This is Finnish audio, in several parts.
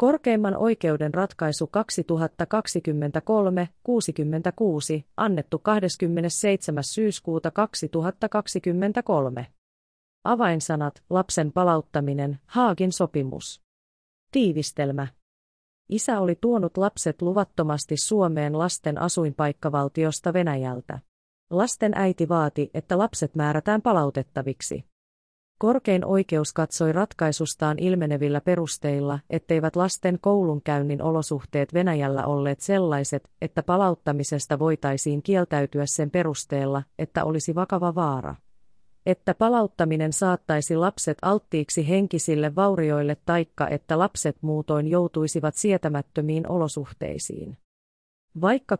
Korkeimman oikeuden ratkaisu 2023-66, annettu 27. syyskuuta 2023. Avainsanat, lapsen palauttaminen, Haagin sopimus. Tiivistelmä. Isä oli tuonut lapset luvattomasti Suomeen lasten asuinpaikkavaltiosta Venäjältä. Lasten äiti vaati, että lapset määrätään palautettaviksi. Korkein oikeus katsoi ratkaisustaan ilmenevillä perusteilla, etteivät lasten koulunkäynnin olosuhteet Venäjällä olleet sellaiset, että palauttamisesta voitaisiin kieltäytyä sen perusteella, että olisi vakava vaara. Että palauttaminen saattaisi lapset alttiiksi henkisille vaurioille taikka että lapset muutoin joutuisivat sietämättömiin olosuhteisiin. Vaikka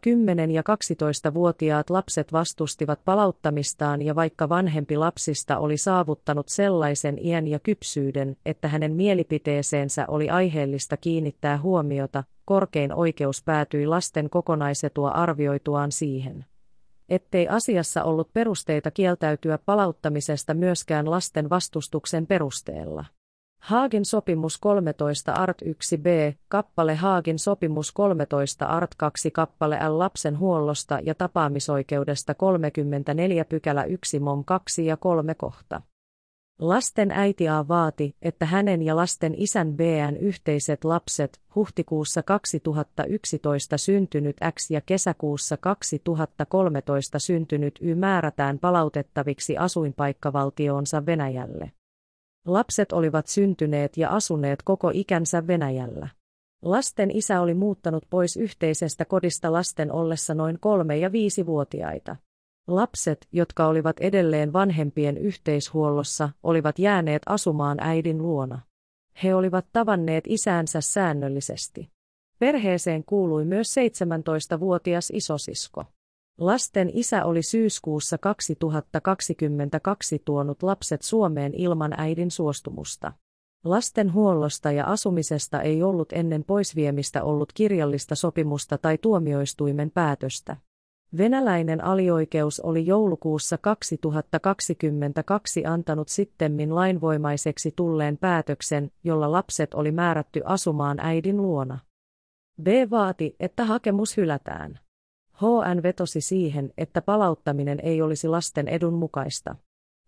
10- ja 12-vuotiaat lapset vastustivat palauttamistaan ja vaikka vanhempi lapsista oli saavuttanut sellaisen iän ja kypsyyden, että hänen mielipiteeseensä oli aiheellista kiinnittää huomiota, korkein oikeus päätyi lasten kokonaisetua arvioituaan siihen ettei asiassa ollut perusteita kieltäytyä palauttamisesta myöskään lasten vastustuksen perusteella. Haagin sopimus 13 art 1b, kappale Haagin sopimus 13 art 2 kappale L lapsen huollosta ja tapaamisoikeudesta 34 pykälä 1 mom 2 ja 3 kohta. Lasten äiti A vaati, että hänen ja lasten isän BN yhteiset lapset, huhtikuussa 2011 syntynyt X ja kesäkuussa 2013 syntynyt Y määrätään palautettaviksi asuinpaikkavaltioonsa Venäjälle. Lapset olivat syntyneet ja asuneet koko ikänsä Venäjällä. Lasten isä oli muuttanut pois yhteisestä kodista lasten ollessa noin kolme- ja viisivuotiaita. Lapset, jotka olivat edelleen vanhempien yhteishuollossa, olivat jääneet asumaan äidin luona. He olivat tavanneet isäänsä säännöllisesti. Perheeseen kuului myös 17-vuotias isosisko. Lasten isä oli syyskuussa 2022 tuonut lapset Suomeen ilman äidin suostumusta. Lasten huollosta ja asumisesta ei ollut ennen poisviemistä ollut kirjallista sopimusta tai tuomioistuimen päätöstä. Venäläinen alioikeus oli joulukuussa 2022 antanut sittemmin lainvoimaiseksi tulleen päätöksen, jolla lapset oli määrätty asumaan äidin luona. B vaati, että hakemus hylätään. HN vetosi siihen, että palauttaminen ei olisi lasten edun mukaista.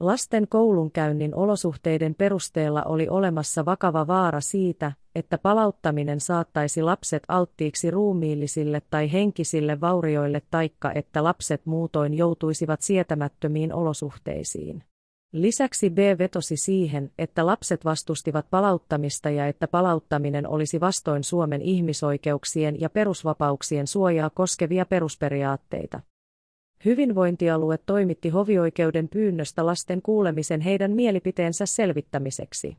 Lasten koulunkäynnin olosuhteiden perusteella oli olemassa vakava vaara siitä, että palauttaminen saattaisi lapset alttiiksi ruumiillisille tai henkisille vaurioille taikka että lapset muutoin joutuisivat sietämättömiin olosuhteisiin. Lisäksi B vetosi siihen, että lapset vastustivat palauttamista ja että palauttaminen olisi vastoin Suomen ihmisoikeuksien ja perusvapauksien suojaa koskevia perusperiaatteita. Hyvinvointialue toimitti hovioikeuden pyynnöstä lasten kuulemisen heidän mielipiteensä selvittämiseksi.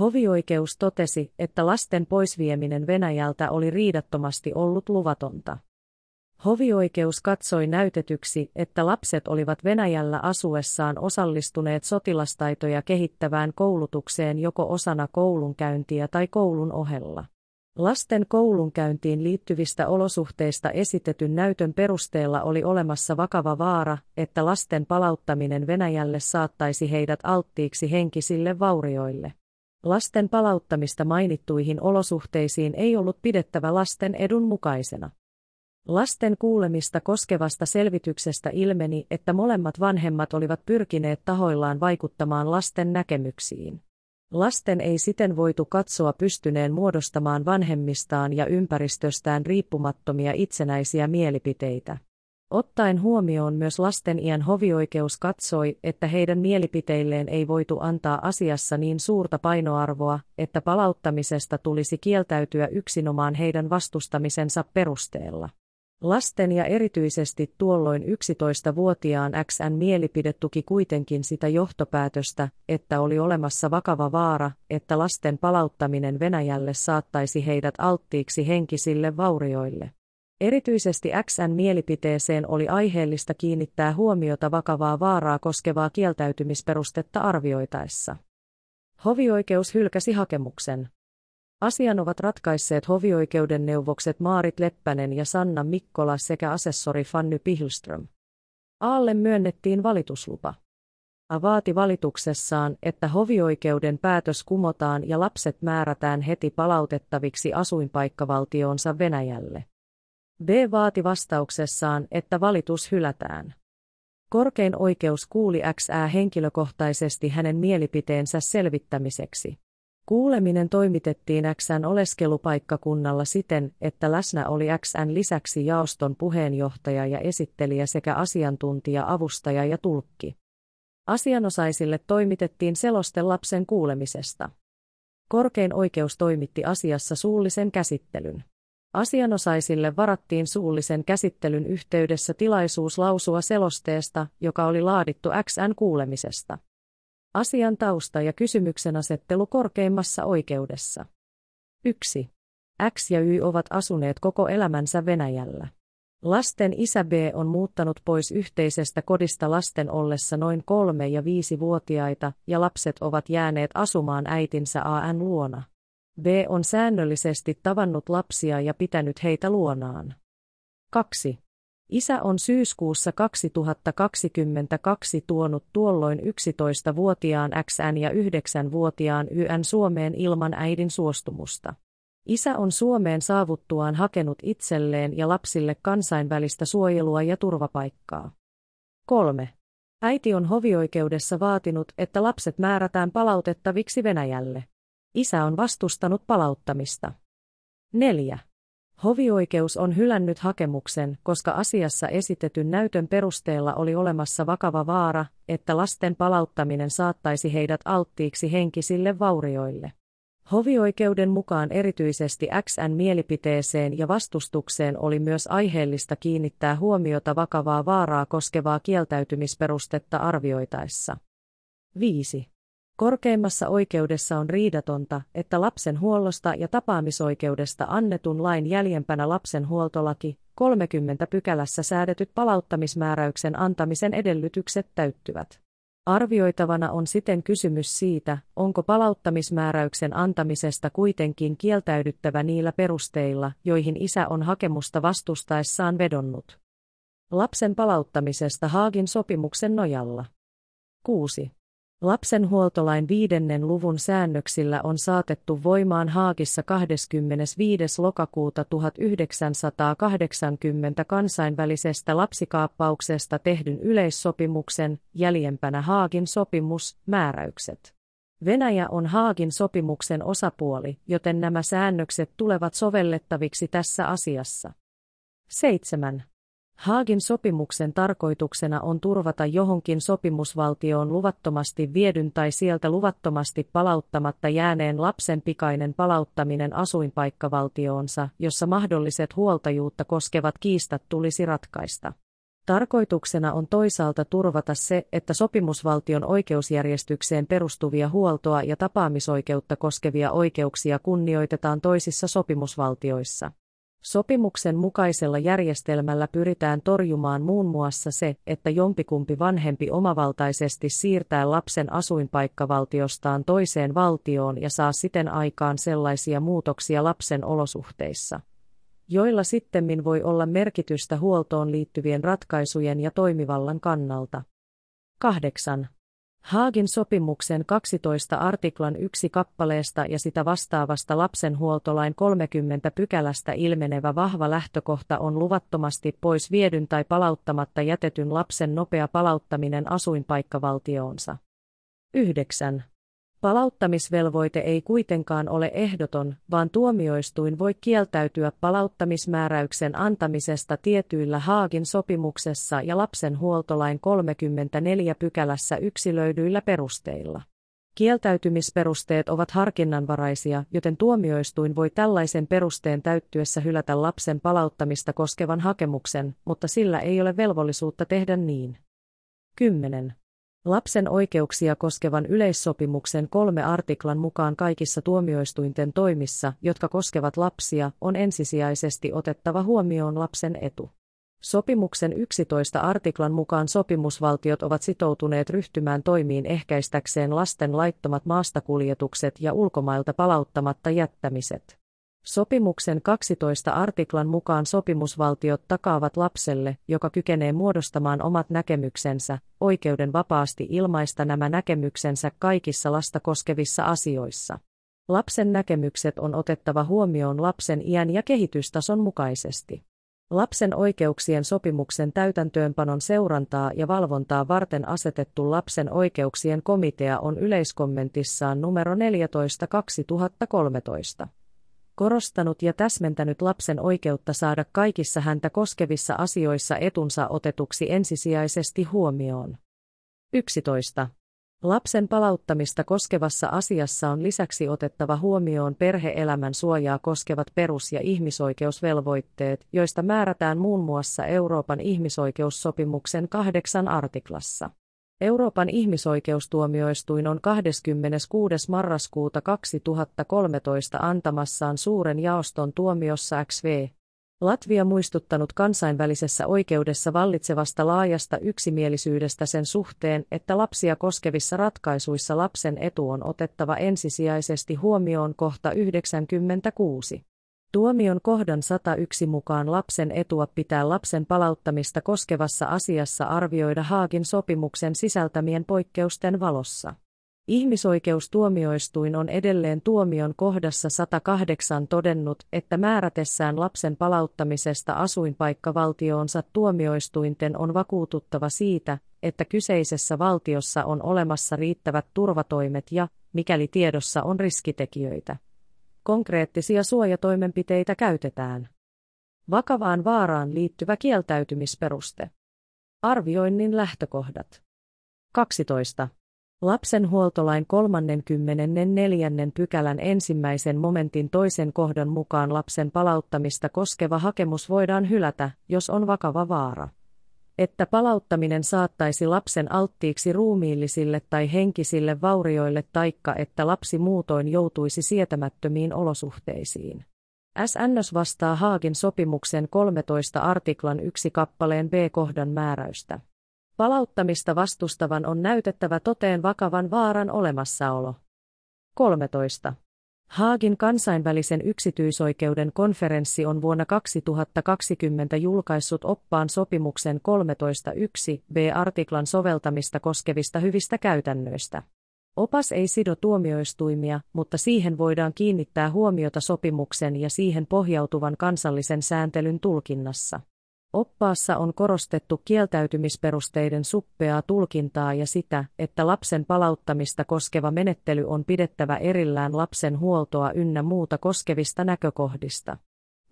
Hovioikeus totesi, että lasten poisvieminen Venäjältä oli riidattomasti ollut luvatonta. Hovioikeus katsoi näytetyksi, että lapset olivat Venäjällä asuessaan osallistuneet sotilastaitoja kehittävään koulutukseen joko osana koulunkäyntiä tai koulun ohella. Lasten koulunkäyntiin liittyvistä olosuhteista esitetyn näytön perusteella oli olemassa vakava vaara, että lasten palauttaminen Venäjälle saattaisi heidät alttiiksi henkisille vaurioille. Lasten palauttamista mainittuihin olosuhteisiin ei ollut pidettävä lasten edun mukaisena. Lasten kuulemista koskevasta selvityksestä ilmeni, että molemmat vanhemmat olivat pyrkineet tahoillaan vaikuttamaan lasten näkemyksiin. Lasten ei siten voitu katsoa pystyneen muodostamaan vanhemmistaan ja ympäristöstään riippumattomia itsenäisiä mielipiteitä. Ottaen huomioon myös lasten iän hovioikeus katsoi, että heidän mielipiteilleen ei voitu antaa asiassa niin suurta painoarvoa, että palauttamisesta tulisi kieltäytyä yksinomaan heidän vastustamisensa perusteella. Lasten ja erityisesti tuolloin 11-vuotiaan XN mielipide tuki kuitenkin sitä johtopäätöstä, että oli olemassa vakava vaara, että lasten palauttaminen Venäjälle saattaisi heidät alttiiksi henkisille vaurioille. Erityisesti XN mielipiteeseen oli aiheellista kiinnittää huomiota vakavaa vaaraa koskevaa kieltäytymisperustetta arvioitaessa. Hovioikeus hylkäsi hakemuksen. Asian ovat ratkaisseet hovioikeuden neuvokset Maarit Leppänen ja Sanna Mikkola sekä asessori Fanny Pihlström. Aalle myönnettiin valituslupa. vaati valituksessaan, että hovioikeuden päätös kumotaan ja lapset määrätään heti palautettaviksi asuinpaikkavaltioonsa Venäjälle. B vaati vastauksessaan, että valitus hylätään. Korkein oikeus kuuli Xää henkilökohtaisesti hänen mielipiteensä selvittämiseksi. Kuuleminen toimitettiin XN oleskelupaikkakunnalla siten, että läsnä oli XN lisäksi jaoston puheenjohtaja ja esittelijä sekä asiantuntija, avustaja ja tulkki. Asianosaisille toimitettiin seloste lapsen kuulemisesta. Korkein oikeus toimitti asiassa suullisen käsittelyn. Asianosaisille varattiin suullisen käsittelyn yhteydessä tilaisuus lausua selosteesta, joka oli laadittu XN kuulemisesta. Asian tausta ja kysymyksen asettelu korkeimmassa oikeudessa. 1. X ja Y ovat asuneet koko elämänsä Venäjällä. Lasten isä B on muuttanut pois yhteisestä kodista lasten ollessa noin kolme- ja viisivuotiaita, ja lapset ovat jääneet asumaan äitinsä AN luona. B on säännöllisesti tavannut lapsia ja pitänyt heitä luonaan. 2. Isä on syyskuussa 2022 tuonut tuolloin 11-vuotiaan XN ja 9-vuotiaan YN Suomeen ilman äidin suostumusta. Isä on Suomeen saavuttuaan hakenut itselleen ja lapsille kansainvälistä suojelua ja turvapaikkaa. 3. Äiti on hovioikeudessa vaatinut, että lapset määrätään palautettaviksi Venäjälle. Isä on vastustanut palauttamista. 4. Hovioikeus on hylännyt hakemuksen, koska asiassa esitetyn näytön perusteella oli olemassa vakava vaara, että lasten palauttaminen saattaisi heidät alttiiksi henkisille vaurioille. Hovioikeuden mukaan erityisesti XN mielipiteeseen ja vastustukseen oli myös aiheellista kiinnittää huomiota vakavaa vaaraa koskevaa kieltäytymisperustetta arvioitaessa. 5. Korkeimmassa oikeudessa on riidatonta, että lapsen huollosta ja tapaamisoikeudesta annetun lain jäljempänä lapsen huoltolaki 30 pykälässä säädetyt palauttamismääräyksen antamisen edellytykset täyttyvät. Arvioitavana on siten kysymys siitä, onko palauttamismääräyksen antamisesta kuitenkin kieltäydyttävä niillä perusteilla, joihin isä on hakemusta vastustaessaan vedonnut. Lapsen palauttamisesta Haagin sopimuksen nojalla. 6. Lapsenhuoltolain viidennen luvun säännöksillä on saatettu voimaan Haagissa 25. lokakuuta 1980 kansainvälisestä lapsikaappauksesta tehdyn yleissopimuksen, jäljempänä Haagin sopimus, määräykset. Venäjä on Haagin sopimuksen osapuoli, joten nämä säännökset tulevat sovellettaviksi tässä asiassa. 7. Haagin sopimuksen tarkoituksena on turvata johonkin sopimusvaltioon luvattomasti viedyn tai sieltä luvattomasti palauttamatta jääneen lapsen pikainen palauttaminen asuinpaikkavaltioonsa, jossa mahdolliset huoltajuutta koskevat kiistat tulisi ratkaista. Tarkoituksena on toisaalta turvata se, että sopimusvaltion oikeusjärjestykseen perustuvia huoltoa ja tapaamisoikeutta koskevia oikeuksia kunnioitetaan toisissa sopimusvaltioissa. Sopimuksen mukaisella järjestelmällä pyritään torjumaan muun muassa se, että jompikumpi vanhempi omavaltaisesti siirtää lapsen asuinpaikkavaltiostaan toiseen valtioon ja saa siten aikaan sellaisia muutoksia lapsen olosuhteissa, joilla sittemmin voi olla merkitystä huoltoon liittyvien ratkaisujen ja toimivallan kannalta. 8. Haagin sopimuksen 12 artiklan yksi kappaleesta ja sitä vastaavasta lapsenhuoltolain 30 pykälästä ilmenevä vahva lähtökohta on luvattomasti pois viedyn tai palauttamatta jätetyn lapsen nopea palauttaminen asuinpaikkavaltioonsa. 9. Palauttamisvelvoite ei kuitenkaan ole ehdoton, vaan tuomioistuin voi kieltäytyä palauttamismääräyksen antamisesta tietyillä Haagin sopimuksessa ja lapsen huoltolain 34 pykälässä yksilöidyillä perusteilla. Kieltäytymisperusteet ovat harkinnanvaraisia, joten tuomioistuin voi tällaisen perusteen täyttyessä hylätä lapsen palauttamista koskevan hakemuksen, mutta sillä ei ole velvollisuutta tehdä niin. 10. Lapsen oikeuksia koskevan yleissopimuksen kolme artiklan mukaan kaikissa tuomioistuinten toimissa, jotka koskevat lapsia, on ensisijaisesti otettava huomioon lapsen etu. Sopimuksen 11 artiklan mukaan sopimusvaltiot ovat sitoutuneet ryhtymään toimiin ehkäistäkseen lasten laittomat maastakuljetukset ja ulkomailta palauttamatta jättämiset. Sopimuksen 12 artiklan mukaan sopimusvaltiot takaavat lapselle, joka kykenee muodostamaan omat näkemyksensä, oikeuden vapaasti ilmaista nämä näkemyksensä kaikissa lasta koskevissa asioissa. Lapsen näkemykset on otettava huomioon lapsen iän ja kehitystason mukaisesti. Lapsen oikeuksien sopimuksen täytäntöönpanon seurantaa ja valvontaa varten asetettu lapsen oikeuksien komitea on yleiskommentissaan numero 14 2013 korostanut ja täsmentänyt lapsen oikeutta saada kaikissa häntä koskevissa asioissa etunsa otetuksi ensisijaisesti huomioon. 11. Lapsen palauttamista koskevassa asiassa on lisäksi otettava huomioon perheelämän suojaa koskevat perus- ja ihmisoikeusvelvoitteet, joista määrätään muun muassa Euroopan ihmisoikeussopimuksen kahdeksan artiklassa. Euroopan ihmisoikeustuomioistuin on 26. marraskuuta 2013 antamassaan suuren jaoston tuomiossa XV. Latvia muistuttanut kansainvälisessä oikeudessa vallitsevasta laajasta yksimielisyydestä sen suhteen, että lapsia koskevissa ratkaisuissa lapsen etu on otettava ensisijaisesti huomioon kohta 96. Tuomion kohdan 101 mukaan lapsen etua pitää lapsen palauttamista koskevassa asiassa arvioida Haagin sopimuksen sisältämien poikkeusten valossa. Ihmisoikeustuomioistuin on edelleen tuomion kohdassa 108 todennut, että määrätessään lapsen palauttamisesta asuinpaikkavaltioonsa tuomioistuinten on vakuututtava siitä, että kyseisessä valtiossa on olemassa riittävät turvatoimet ja, mikäli tiedossa on riskitekijöitä, konkreettisia suojatoimenpiteitä käytetään. Vakavaan vaaraan liittyvä kieltäytymisperuste. Arvioinnin lähtökohdat. 12. Lapsen huoltolain 34. pykälän ensimmäisen momentin toisen kohdan mukaan lapsen palauttamista koskeva hakemus voidaan hylätä, jos on vakava vaara että palauttaminen saattaisi lapsen alttiiksi ruumiillisille tai henkisille vaurioille taikka että lapsi muutoin joutuisi sietämättömiin olosuhteisiin. SNS vastaa Haagin sopimuksen 13 artiklan 1 kappaleen B-kohdan määräystä. Palauttamista vastustavan on näytettävä toteen vakavan vaaran olemassaolo. 13. Haagin kansainvälisen yksityisoikeuden konferenssi on vuonna 2020 julkaissut oppaan sopimuksen 13.1 b-artiklan soveltamista koskevista hyvistä käytännöistä. Opas ei sido tuomioistuimia, mutta siihen voidaan kiinnittää huomiota sopimuksen ja siihen pohjautuvan kansallisen sääntelyn tulkinnassa. Oppaassa on korostettu kieltäytymisperusteiden suppeaa tulkintaa ja sitä, että lapsen palauttamista koskeva menettely on pidettävä erillään lapsen huoltoa ynnä muuta koskevista näkökohdista.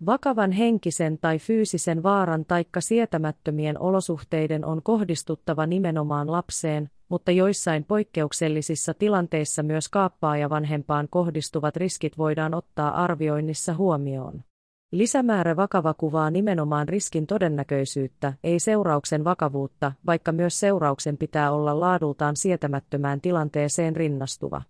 Vakavan henkisen tai fyysisen vaaran taikka sietämättömien olosuhteiden on kohdistuttava nimenomaan lapseen, mutta joissain poikkeuksellisissa tilanteissa myös kaappaa vanhempaan kohdistuvat riskit voidaan ottaa arvioinnissa huomioon. Lisämäärä vakava kuvaa nimenomaan riskin todennäköisyyttä, ei seurauksen vakavuutta, vaikka myös seurauksen pitää olla laadultaan sietämättömään tilanteeseen rinnastuva.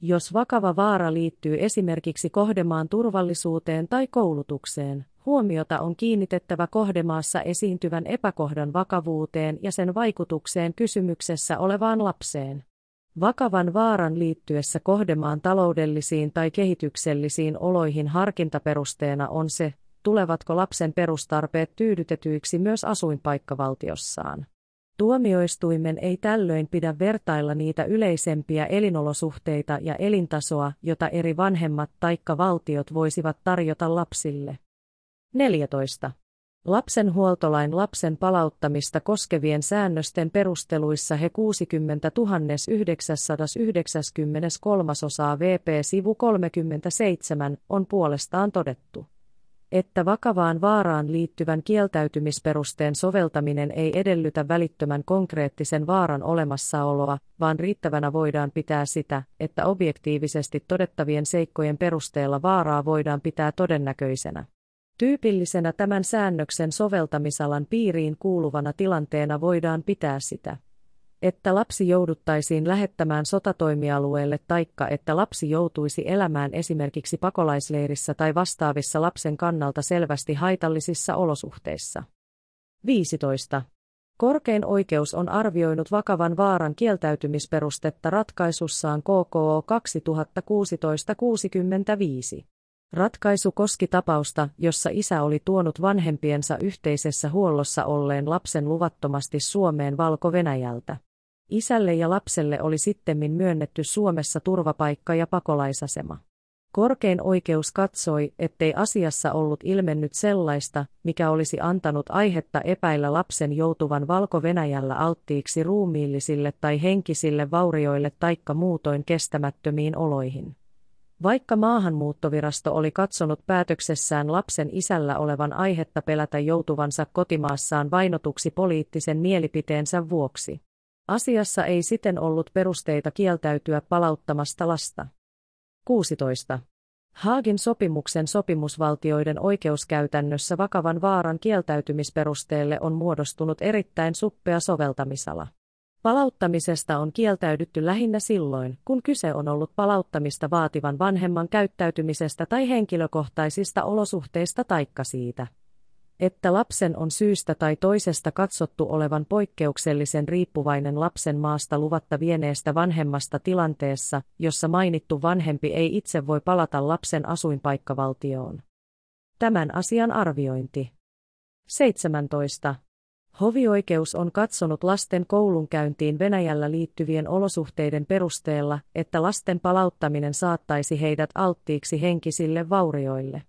Jos vakava vaara liittyy esimerkiksi kohdemaan turvallisuuteen tai koulutukseen, huomiota on kiinnitettävä kohdemaassa esiintyvän epäkohdan vakavuuteen ja sen vaikutukseen kysymyksessä olevaan lapseen. Vakavan vaaran liittyessä kohdemaan taloudellisiin tai kehityksellisiin oloihin harkintaperusteena on se, tulevatko lapsen perustarpeet tyydytetyiksi myös asuinpaikkavaltiossaan. Tuomioistuimen ei tällöin pidä vertailla niitä yleisempiä elinolosuhteita ja elintasoa, jota eri vanhemmat taikka valtiot voisivat tarjota lapsille. 14. Lapsen huoltolain lapsen palauttamista koskevien säännösten perusteluissa he 60 993 osaa VP sivu 37 on puolestaan todettu että vakavaan vaaraan liittyvän kieltäytymisperusteen soveltaminen ei edellytä välittömän konkreettisen vaaran olemassaoloa, vaan riittävänä voidaan pitää sitä, että objektiivisesti todettavien seikkojen perusteella vaaraa voidaan pitää todennäköisenä. Tyypillisenä tämän säännöksen soveltamisalan piiriin kuuluvana tilanteena voidaan pitää sitä, että lapsi jouduttaisiin lähettämään sotatoimialueelle taikka että lapsi joutuisi elämään esimerkiksi pakolaisleirissä tai vastaavissa lapsen kannalta selvästi haitallisissa olosuhteissa. 15. Korkein oikeus on arvioinut vakavan vaaran kieltäytymisperustetta ratkaisussaan KKO 2016-65. Ratkaisu koski tapausta, jossa isä oli tuonut vanhempiensa yhteisessä huollossa olleen lapsen luvattomasti Suomeen Valko-Venäjältä. Isälle ja lapselle oli sittemmin myönnetty Suomessa turvapaikka ja pakolaisasema. Korkein oikeus katsoi, ettei asiassa ollut ilmennyt sellaista, mikä olisi antanut aihetta epäillä lapsen joutuvan Valko-Venäjällä alttiiksi ruumiillisille tai henkisille vaurioille taikka muutoin kestämättömiin oloihin. Vaikka maahanmuuttovirasto oli katsonut päätöksessään lapsen isällä olevan aihetta pelätä joutuvansa kotimaassaan vainotuksi poliittisen mielipiteensä vuoksi. Asiassa ei siten ollut perusteita kieltäytyä palauttamasta lasta. 16. Haagin sopimuksen sopimusvaltioiden oikeuskäytännössä vakavan vaaran kieltäytymisperusteelle on muodostunut erittäin suppea soveltamisala. Palauttamisesta on kieltäydytty lähinnä silloin, kun kyse on ollut palauttamista vaativan vanhemman käyttäytymisestä tai henkilökohtaisista olosuhteista taikka siitä, että lapsen on syystä tai toisesta katsottu olevan poikkeuksellisen riippuvainen lapsen maasta luvatta vieneestä vanhemmasta tilanteessa, jossa mainittu vanhempi ei itse voi palata lapsen asuinpaikkavaltioon. Tämän asian arviointi. 17. Hovioikeus on katsonut lasten koulunkäyntiin Venäjällä liittyvien olosuhteiden perusteella, että lasten palauttaminen saattaisi heidät alttiiksi henkisille vaurioille.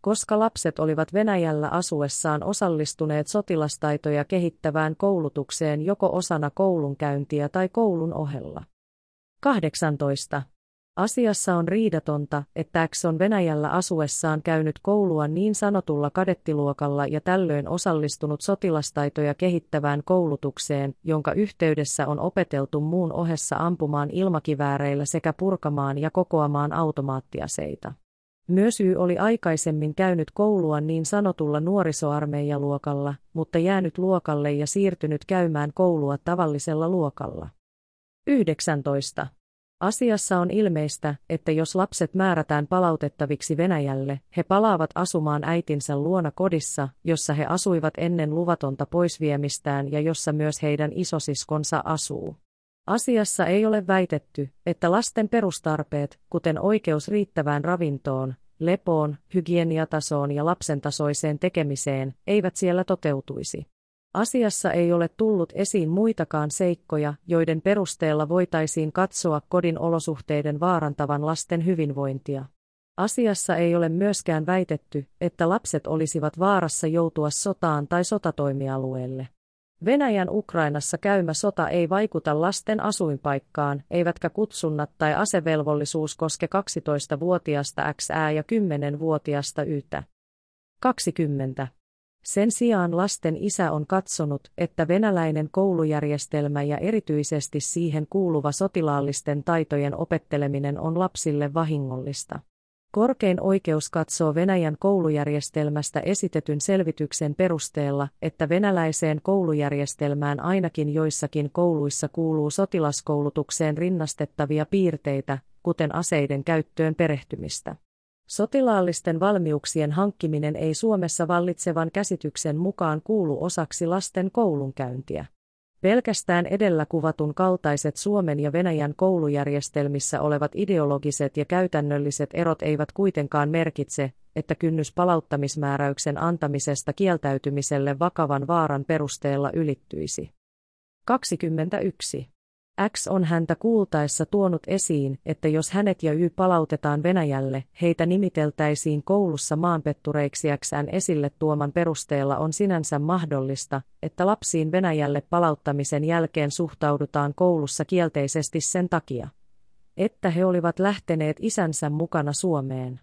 Koska lapset olivat Venäjällä asuessaan osallistuneet sotilastaitoja kehittävään koulutukseen joko osana koulunkäyntiä tai koulun ohella. 18. Asiassa on riidatonta, että X on Venäjällä asuessaan käynyt koulua niin sanotulla kadettiluokalla ja tällöin osallistunut sotilastaitoja kehittävään koulutukseen, jonka yhteydessä on opeteltu muun ohessa ampumaan ilmakivääreillä sekä purkamaan ja kokoamaan automaattiaseita. Myös Y oli aikaisemmin käynyt koulua niin sanotulla nuorisoarmeijaluokalla, mutta jäänyt luokalle ja siirtynyt käymään koulua tavallisella luokalla. 19. Asiassa on ilmeistä, että jos lapset määrätään palautettaviksi Venäjälle, he palaavat asumaan äitinsä luona kodissa, jossa he asuivat ennen luvatonta poisviemistään ja jossa myös heidän isosiskonsa asuu. Asiassa ei ole väitetty, että lasten perustarpeet, kuten oikeus riittävään ravintoon, lepoon, hygieniatasoon ja lapsentasoiseen tekemiseen, eivät siellä toteutuisi. Asiassa ei ole tullut esiin muitakaan seikkoja, joiden perusteella voitaisiin katsoa kodin olosuhteiden vaarantavan lasten hyvinvointia. Asiassa ei ole myöskään väitetty, että lapset olisivat vaarassa joutua sotaan tai sotatoimialueelle. Venäjän Ukrainassa käymä sota ei vaikuta lasten asuinpaikkaan, eivätkä kutsunnat tai asevelvollisuus koske 12-vuotiasta X ja 10-vuotiasta Ytä. 20. Sen sijaan lasten isä on katsonut, että venäläinen koulujärjestelmä ja erityisesti siihen kuuluva sotilaallisten taitojen opetteleminen on lapsille vahingollista. Korkein oikeus katsoo Venäjän koulujärjestelmästä esitetyn selvityksen perusteella, että venäläiseen koulujärjestelmään ainakin joissakin kouluissa kuuluu sotilaskoulutukseen rinnastettavia piirteitä, kuten aseiden käyttöön perehtymistä. Sotilaallisten valmiuksien hankkiminen ei Suomessa vallitsevan käsityksen mukaan kuulu osaksi lasten koulunkäyntiä. Pelkästään edellä kuvatun kaltaiset Suomen ja Venäjän koulujärjestelmissä olevat ideologiset ja käytännölliset erot eivät kuitenkaan merkitse, että kynnys palauttamismääräyksen antamisesta kieltäytymiselle vakavan vaaran perusteella ylittyisi. 21. X on häntä kuultaessa tuonut esiin, että jos hänet ja Y palautetaan Venäjälle, heitä nimiteltäisiin koulussa maanpettureiksi Xn esille tuoman perusteella on sinänsä mahdollista, että lapsiin Venäjälle palauttamisen jälkeen suhtaudutaan koulussa kielteisesti sen takia, että he olivat lähteneet isänsä mukana Suomeen.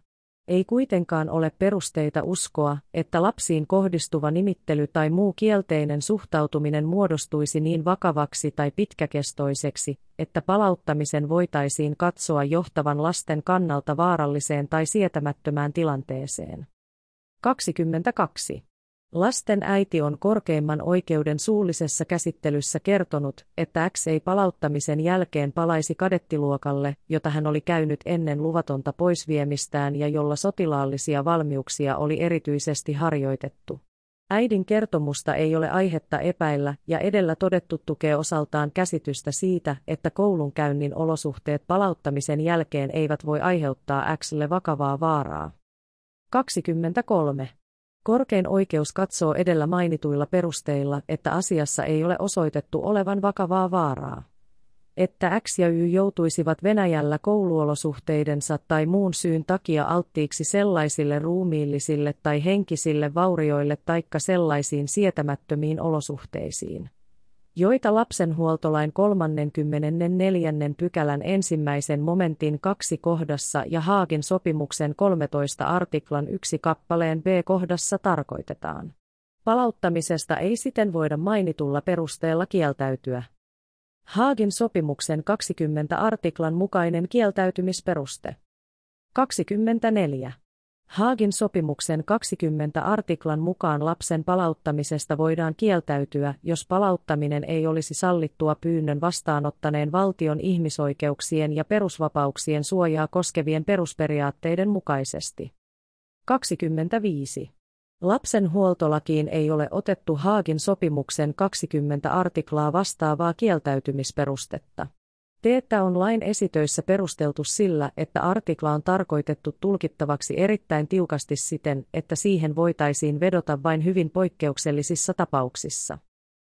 Ei kuitenkaan ole perusteita uskoa, että lapsiin kohdistuva nimittely tai muu kielteinen suhtautuminen muodostuisi niin vakavaksi tai pitkäkestoiseksi, että palauttamisen voitaisiin katsoa johtavan lasten kannalta vaaralliseen tai sietämättömään tilanteeseen. 22. Lasten äiti on korkeimman oikeuden suullisessa käsittelyssä kertonut, että X ei palauttamisen jälkeen palaisi kadettiluokalle, jota hän oli käynyt ennen luvatonta poisviemistään ja jolla sotilaallisia valmiuksia oli erityisesti harjoitettu. Äidin kertomusta ei ole aihetta epäillä, ja edellä todettu tukee osaltaan käsitystä siitä, että koulunkäynnin olosuhteet palauttamisen jälkeen eivät voi aiheuttaa Xlle vakavaa vaaraa. 23. Korkein oikeus katsoo edellä mainituilla perusteilla, että asiassa ei ole osoitettu olevan vakavaa vaaraa. Että X ja Y joutuisivat Venäjällä kouluolosuhteidensa tai muun syyn takia alttiiksi sellaisille ruumiillisille tai henkisille vaurioille taikka sellaisiin sietämättömiin olosuhteisiin joita lapsenhuoltolain 34. pykälän ensimmäisen momentin kaksi kohdassa ja Haagin sopimuksen 13 artiklan yksi kappaleen B-kohdassa tarkoitetaan. Palauttamisesta ei siten voida mainitulla perusteella kieltäytyä. Haagin sopimuksen 20 artiklan mukainen kieltäytymisperuste. 24. Haagin sopimuksen 20 artiklan mukaan lapsen palauttamisesta voidaan kieltäytyä, jos palauttaminen ei olisi sallittua pyynnön vastaanottaneen valtion ihmisoikeuksien ja perusvapauksien suojaa koskevien perusperiaatteiden mukaisesti. 25. Lapsen huoltolakiin ei ole otettu Haagin sopimuksen 20 artiklaa vastaavaa kieltäytymisperustetta. Teettä on lain esitöissä perusteltu sillä, että artikla on tarkoitettu tulkittavaksi erittäin tiukasti siten, että siihen voitaisiin vedota vain hyvin poikkeuksellisissa tapauksissa.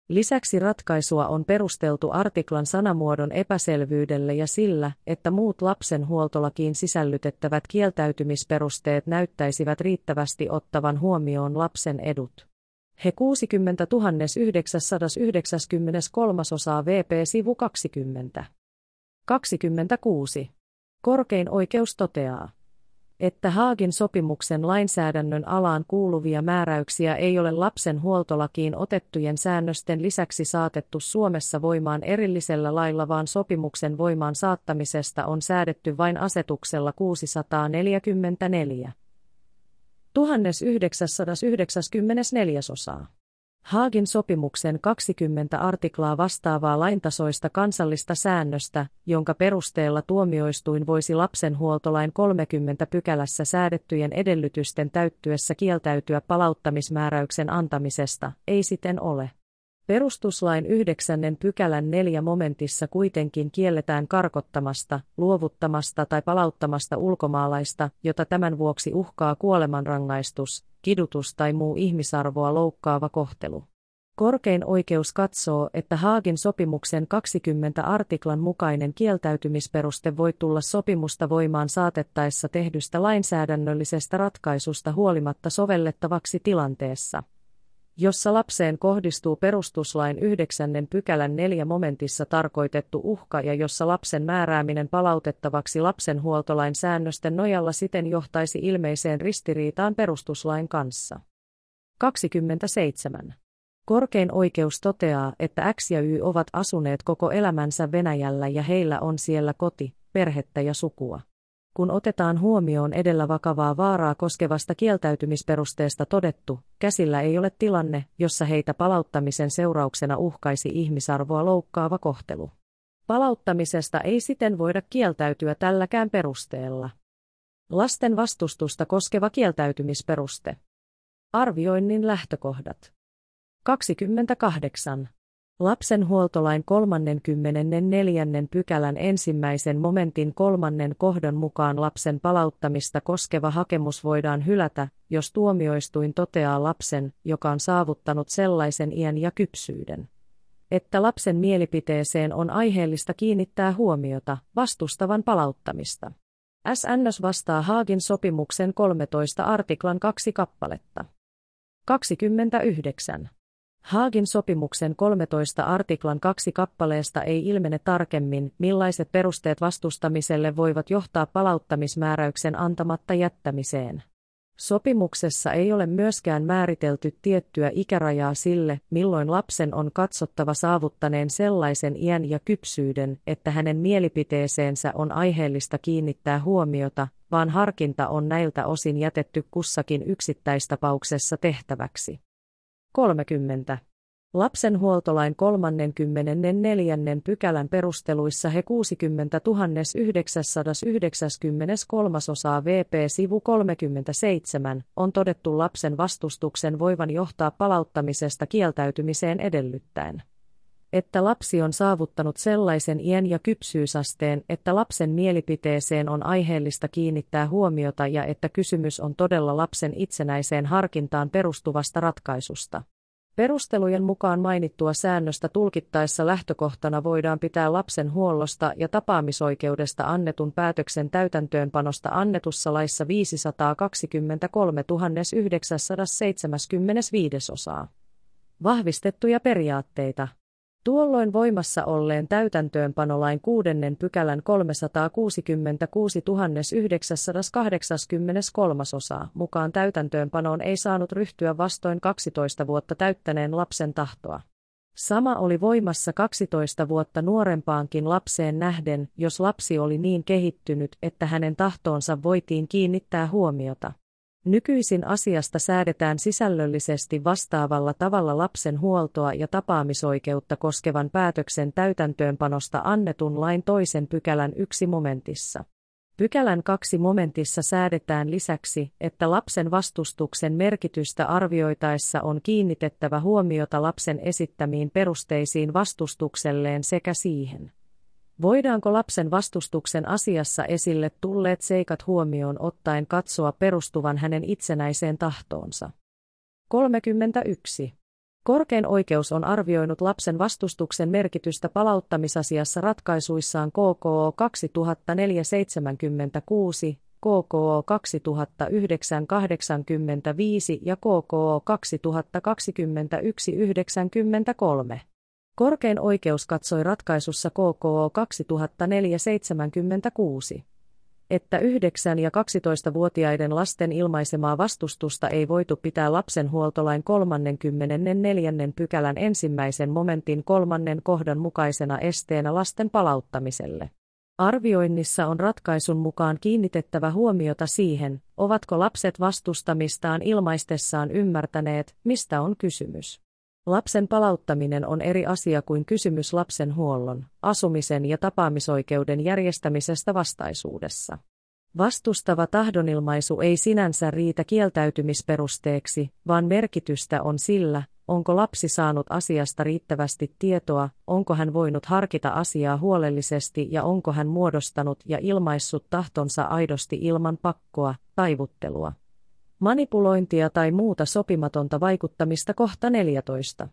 Lisäksi ratkaisua on perusteltu artiklan sanamuodon epäselvyydelle ja sillä, että muut lapsen huoltolakiin sisällytettävät kieltäytymisperusteet näyttäisivät riittävästi ottavan huomioon lapsen edut. He 60 993 osaa VP sivu 20. 26. Korkein oikeus toteaa, että Haagin sopimuksen lainsäädännön alaan kuuluvia määräyksiä ei ole lapsen huoltolakiin otettujen säännösten lisäksi saatettu Suomessa voimaan erillisellä lailla, vaan sopimuksen voimaan saattamisesta on säädetty vain asetuksella 644. 1994 osaa. Haagin sopimuksen 20 artiklaa vastaavaa laintasoista kansallista säännöstä, jonka perusteella tuomioistuin voisi lapsenhuoltolain 30 pykälässä säädettyjen edellytysten täyttyessä kieltäytyä palauttamismääräyksen antamisesta, ei siten ole. Perustuslain yhdeksännen pykälän neljä momentissa kuitenkin kielletään karkottamasta, luovuttamasta tai palauttamasta ulkomaalaista, jota tämän vuoksi uhkaa kuolemanrangaistus, kidutus tai muu ihmisarvoa loukkaava kohtelu. Korkein oikeus katsoo, että Haagin sopimuksen 20 artiklan mukainen kieltäytymisperuste voi tulla sopimusta voimaan saatettaessa tehdystä lainsäädännöllisestä ratkaisusta huolimatta sovellettavaksi tilanteessa, jossa lapseen kohdistuu perustuslain 9. pykälän 4 momentissa tarkoitettu uhka ja jossa lapsen määrääminen palautettavaksi lapsenhuoltolain säännösten nojalla siten johtaisi ilmeiseen ristiriitaan perustuslain kanssa. 27. Korkein oikeus toteaa, että X ja Y ovat asuneet koko elämänsä Venäjällä ja heillä on siellä koti, perhettä ja sukua kun otetaan huomioon edellä vakavaa vaaraa koskevasta kieltäytymisperusteesta todettu, käsillä ei ole tilanne, jossa heitä palauttamisen seurauksena uhkaisi ihmisarvoa loukkaava kohtelu. Palauttamisesta ei siten voida kieltäytyä tälläkään perusteella. Lasten vastustusta koskeva kieltäytymisperuste. Arvioinnin lähtökohdat. 28. Lapsenhuoltolain 34. pykälän ensimmäisen momentin kolmannen kohdan mukaan lapsen palauttamista koskeva hakemus voidaan hylätä, jos tuomioistuin toteaa lapsen, joka on saavuttanut sellaisen iän ja kypsyyden, että lapsen mielipiteeseen on aiheellista kiinnittää huomiota vastustavan palauttamista. SNS vastaa Haagin sopimuksen 13 artiklan kaksi kappaletta. 29. Haagin sopimuksen 13 artiklan kaksi kappaleesta ei ilmene tarkemmin, millaiset perusteet vastustamiselle voivat johtaa palauttamismääräyksen antamatta jättämiseen. Sopimuksessa ei ole myöskään määritelty tiettyä ikärajaa sille, milloin lapsen on katsottava saavuttaneen sellaisen iän ja kypsyyden, että hänen mielipiteeseensä on aiheellista kiinnittää huomiota, vaan harkinta on näiltä osin jätetty kussakin yksittäistapauksessa tehtäväksi. 30. Lapsenhuoltolain 34. pykälän perusteluissa he 60 993 osaa VP sivu 37 on todettu lapsen vastustuksen voivan johtaa palauttamisesta kieltäytymiseen edellyttäen että lapsi on saavuttanut sellaisen iän ja kypsyysasteen, että lapsen mielipiteeseen on aiheellista kiinnittää huomiota ja että kysymys on todella lapsen itsenäiseen harkintaan perustuvasta ratkaisusta. Perustelujen mukaan mainittua säännöstä tulkittaessa lähtökohtana voidaan pitää lapsen huollosta ja tapaamisoikeudesta annetun päätöksen täytäntöönpanosta annetussa laissa 523 975 osaa. Vahvistettuja periaatteita. Tuolloin voimassa olleen täytäntöönpanolain kuudennen pykälän 366 983 osaa mukaan täytäntöönpanoon ei saanut ryhtyä vastoin 12 vuotta täyttäneen lapsen tahtoa. Sama oli voimassa 12 vuotta nuorempaankin lapseen nähden, jos lapsi oli niin kehittynyt, että hänen tahtoonsa voitiin kiinnittää huomiota. Nykyisin asiasta säädetään sisällöllisesti vastaavalla tavalla lapsen huoltoa ja tapaamisoikeutta koskevan päätöksen täytäntöönpanosta annetun lain toisen pykälän yksi momentissa. Pykälän kaksi momentissa säädetään lisäksi, että lapsen vastustuksen merkitystä arvioitaessa on kiinnitettävä huomiota lapsen esittämiin perusteisiin vastustukselleen sekä siihen, Voidaanko lapsen vastustuksen asiassa esille tulleet seikat huomioon ottaen katsoa perustuvan hänen itsenäiseen tahtoonsa? 31. Korkein oikeus on arvioinut lapsen vastustuksen merkitystä palauttamisasiassa ratkaisuissaan KKO 2476, KKO 2985 ja KKO 2021 93. Korkein oikeus katsoi ratkaisussa KKO 2476, että 9- ja 12-vuotiaiden lasten ilmaisemaa vastustusta ei voitu pitää lapsenhuoltolain 34. pykälän ensimmäisen momentin kolmannen kohdan mukaisena esteenä lasten palauttamiselle. Arvioinnissa on ratkaisun mukaan kiinnitettävä huomiota siihen, ovatko lapset vastustamistaan ilmaistessaan ymmärtäneet, mistä on kysymys. Lapsen palauttaminen on eri asia kuin kysymys lapsen huollon, asumisen ja tapaamisoikeuden järjestämisestä vastaisuudessa. Vastustava tahdonilmaisu ei sinänsä riitä kieltäytymisperusteeksi, vaan merkitystä on sillä, onko lapsi saanut asiasta riittävästi tietoa, onko hän voinut harkita asiaa huolellisesti ja onko hän muodostanut ja ilmaissut tahtonsa aidosti ilman pakkoa, taivuttelua manipulointia tai muuta sopimatonta vaikuttamista kohta 14.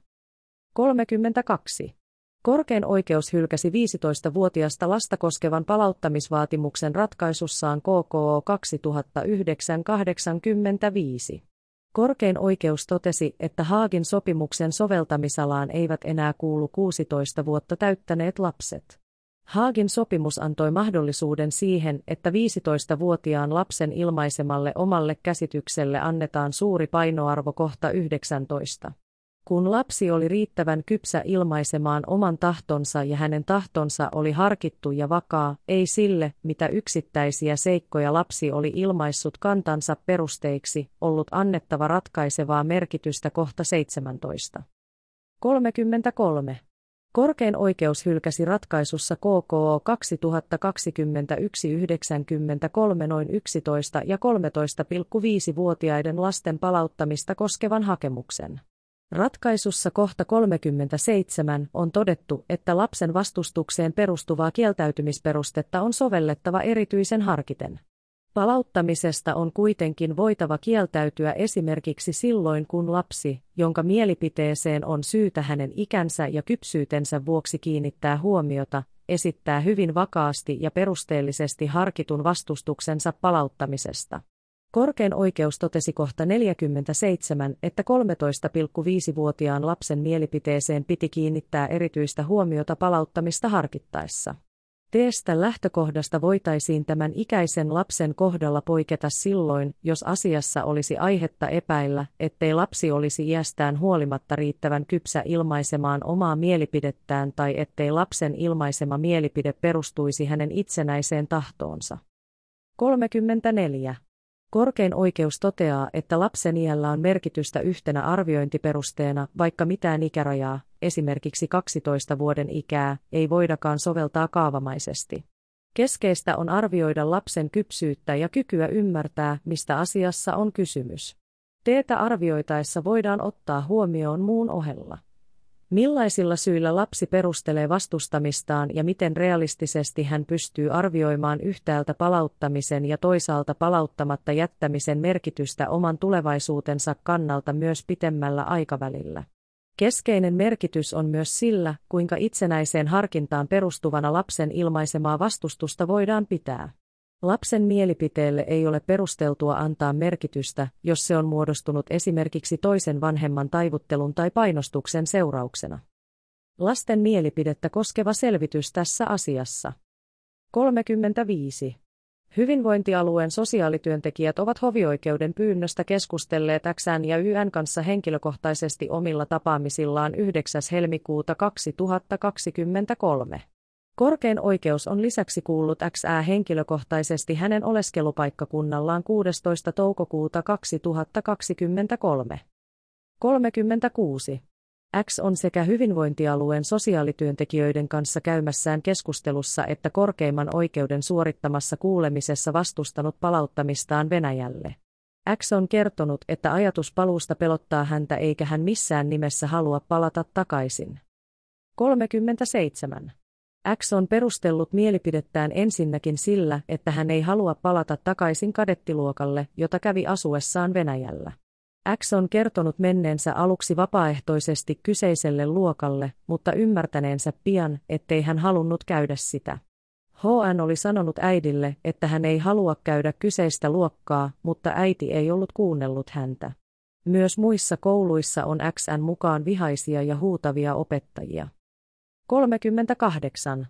32. Korkein oikeus hylkäsi 15-vuotiasta lasta koskevan palauttamisvaatimuksen ratkaisussaan KKO 2009-85. Korkein oikeus totesi, että Haagin sopimuksen soveltamisalaan eivät enää kuulu 16 vuotta täyttäneet lapset. Haagin sopimus antoi mahdollisuuden siihen, että 15-vuotiaan lapsen ilmaisemalle omalle käsitykselle annetaan suuri painoarvo kohta 19. Kun lapsi oli riittävän kypsä ilmaisemaan oman tahtonsa ja hänen tahtonsa oli harkittu ja vakaa, ei sille, mitä yksittäisiä seikkoja lapsi oli ilmaissut kantansa perusteiksi, ollut annettava ratkaisevaa merkitystä kohta 17. 33. Korkein oikeus hylkäsi ratkaisussa KKO 2021-93 noin 11- ja 13,5-vuotiaiden lasten palauttamista koskevan hakemuksen. Ratkaisussa kohta 37 on todettu, että lapsen vastustukseen perustuvaa kieltäytymisperustetta on sovellettava erityisen harkiten. Palauttamisesta on kuitenkin voitava kieltäytyä esimerkiksi silloin, kun lapsi, jonka mielipiteeseen on syytä hänen ikänsä ja kypsyytensä vuoksi kiinnittää huomiota, esittää hyvin vakaasti ja perusteellisesti harkitun vastustuksensa palauttamisesta. Korkein oikeus totesi kohta 47, että 13,5-vuotiaan lapsen mielipiteeseen piti kiinnittää erityistä huomiota palauttamista harkittaessa. Teestä lähtökohdasta voitaisiin tämän ikäisen lapsen kohdalla poiketa silloin, jos asiassa olisi aihetta epäillä, ettei lapsi olisi iästään huolimatta riittävän kypsä ilmaisemaan omaa mielipidettään tai ettei lapsen ilmaisema mielipide perustuisi hänen itsenäiseen tahtoonsa. 34. Korkein oikeus toteaa, että lapsen iällä on merkitystä yhtenä arviointiperusteena, vaikka mitään ikärajaa, esimerkiksi 12 vuoden ikää, ei voidakaan soveltaa kaavamaisesti. Keskeistä on arvioida lapsen kypsyyttä ja kykyä ymmärtää, mistä asiassa on kysymys. Teetä arvioitaessa voidaan ottaa huomioon muun ohella. Millaisilla syillä lapsi perustelee vastustamistaan ja miten realistisesti hän pystyy arvioimaan yhtäältä palauttamisen ja toisaalta palauttamatta jättämisen merkitystä oman tulevaisuutensa kannalta myös pitemmällä aikavälillä. Keskeinen merkitys on myös sillä, kuinka itsenäiseen harkintaan perustuvana lapsen ilmaisemaa vastustusta voidaan pitää. Lapsen mielipiteelle ei ole perusteltua antaa merkitystä, jos se on muodostunut esimerkiksi toisen vanhemman taivuttelun tai painostuksen seurauksena. Lasten mielipidettä koskeva selvitys tässä asiassa. 35. Hyvinvointialueen sosiaalityöntekijät ovat hovioikeuden pyynnöstä keskustelleet XN ja YN kanssa henkilökohtaisesti omilla tapaamisillaan 9. helmikuuta 2023. Korkein oikeus on lisäksi kuullut XA henkilökohtaisesti hänen oleskelupaikkakunnallaan 16. toukokuuta 2023. 36. X on sekä hyvinvointialueen sosiaalityöntekijöiden kanssa käymässään keskustelussa että korkeimman oikeuden suorittamassa kuulemisessa vastustanut palauttamistaan Venäjälle. X on kertonut, että ajatus paluusta pelottaa häntä eikä hän missään nimessä halua palata takaisin. 37. X on perustellut mielipidettään ensinnäkin sillä, että hän ei halua palata takaisin kadettiluokalle, jota kävi asuessaan Venäjällä. X on kertonut menneensä aluksi vapaaehtoisesti kyseiselle luokalle, mutta ymmärtäneensä pian, ettei hän halunnut käydä sitä. HN oli sanonut äidille, että hän ei halua käydä kyseistä luokkaa, mutta äiti ei ollut kuunnellut häntä. Myös muissa kouluissa on XN mukaan vihaisia ja huutavia opettajia. 38.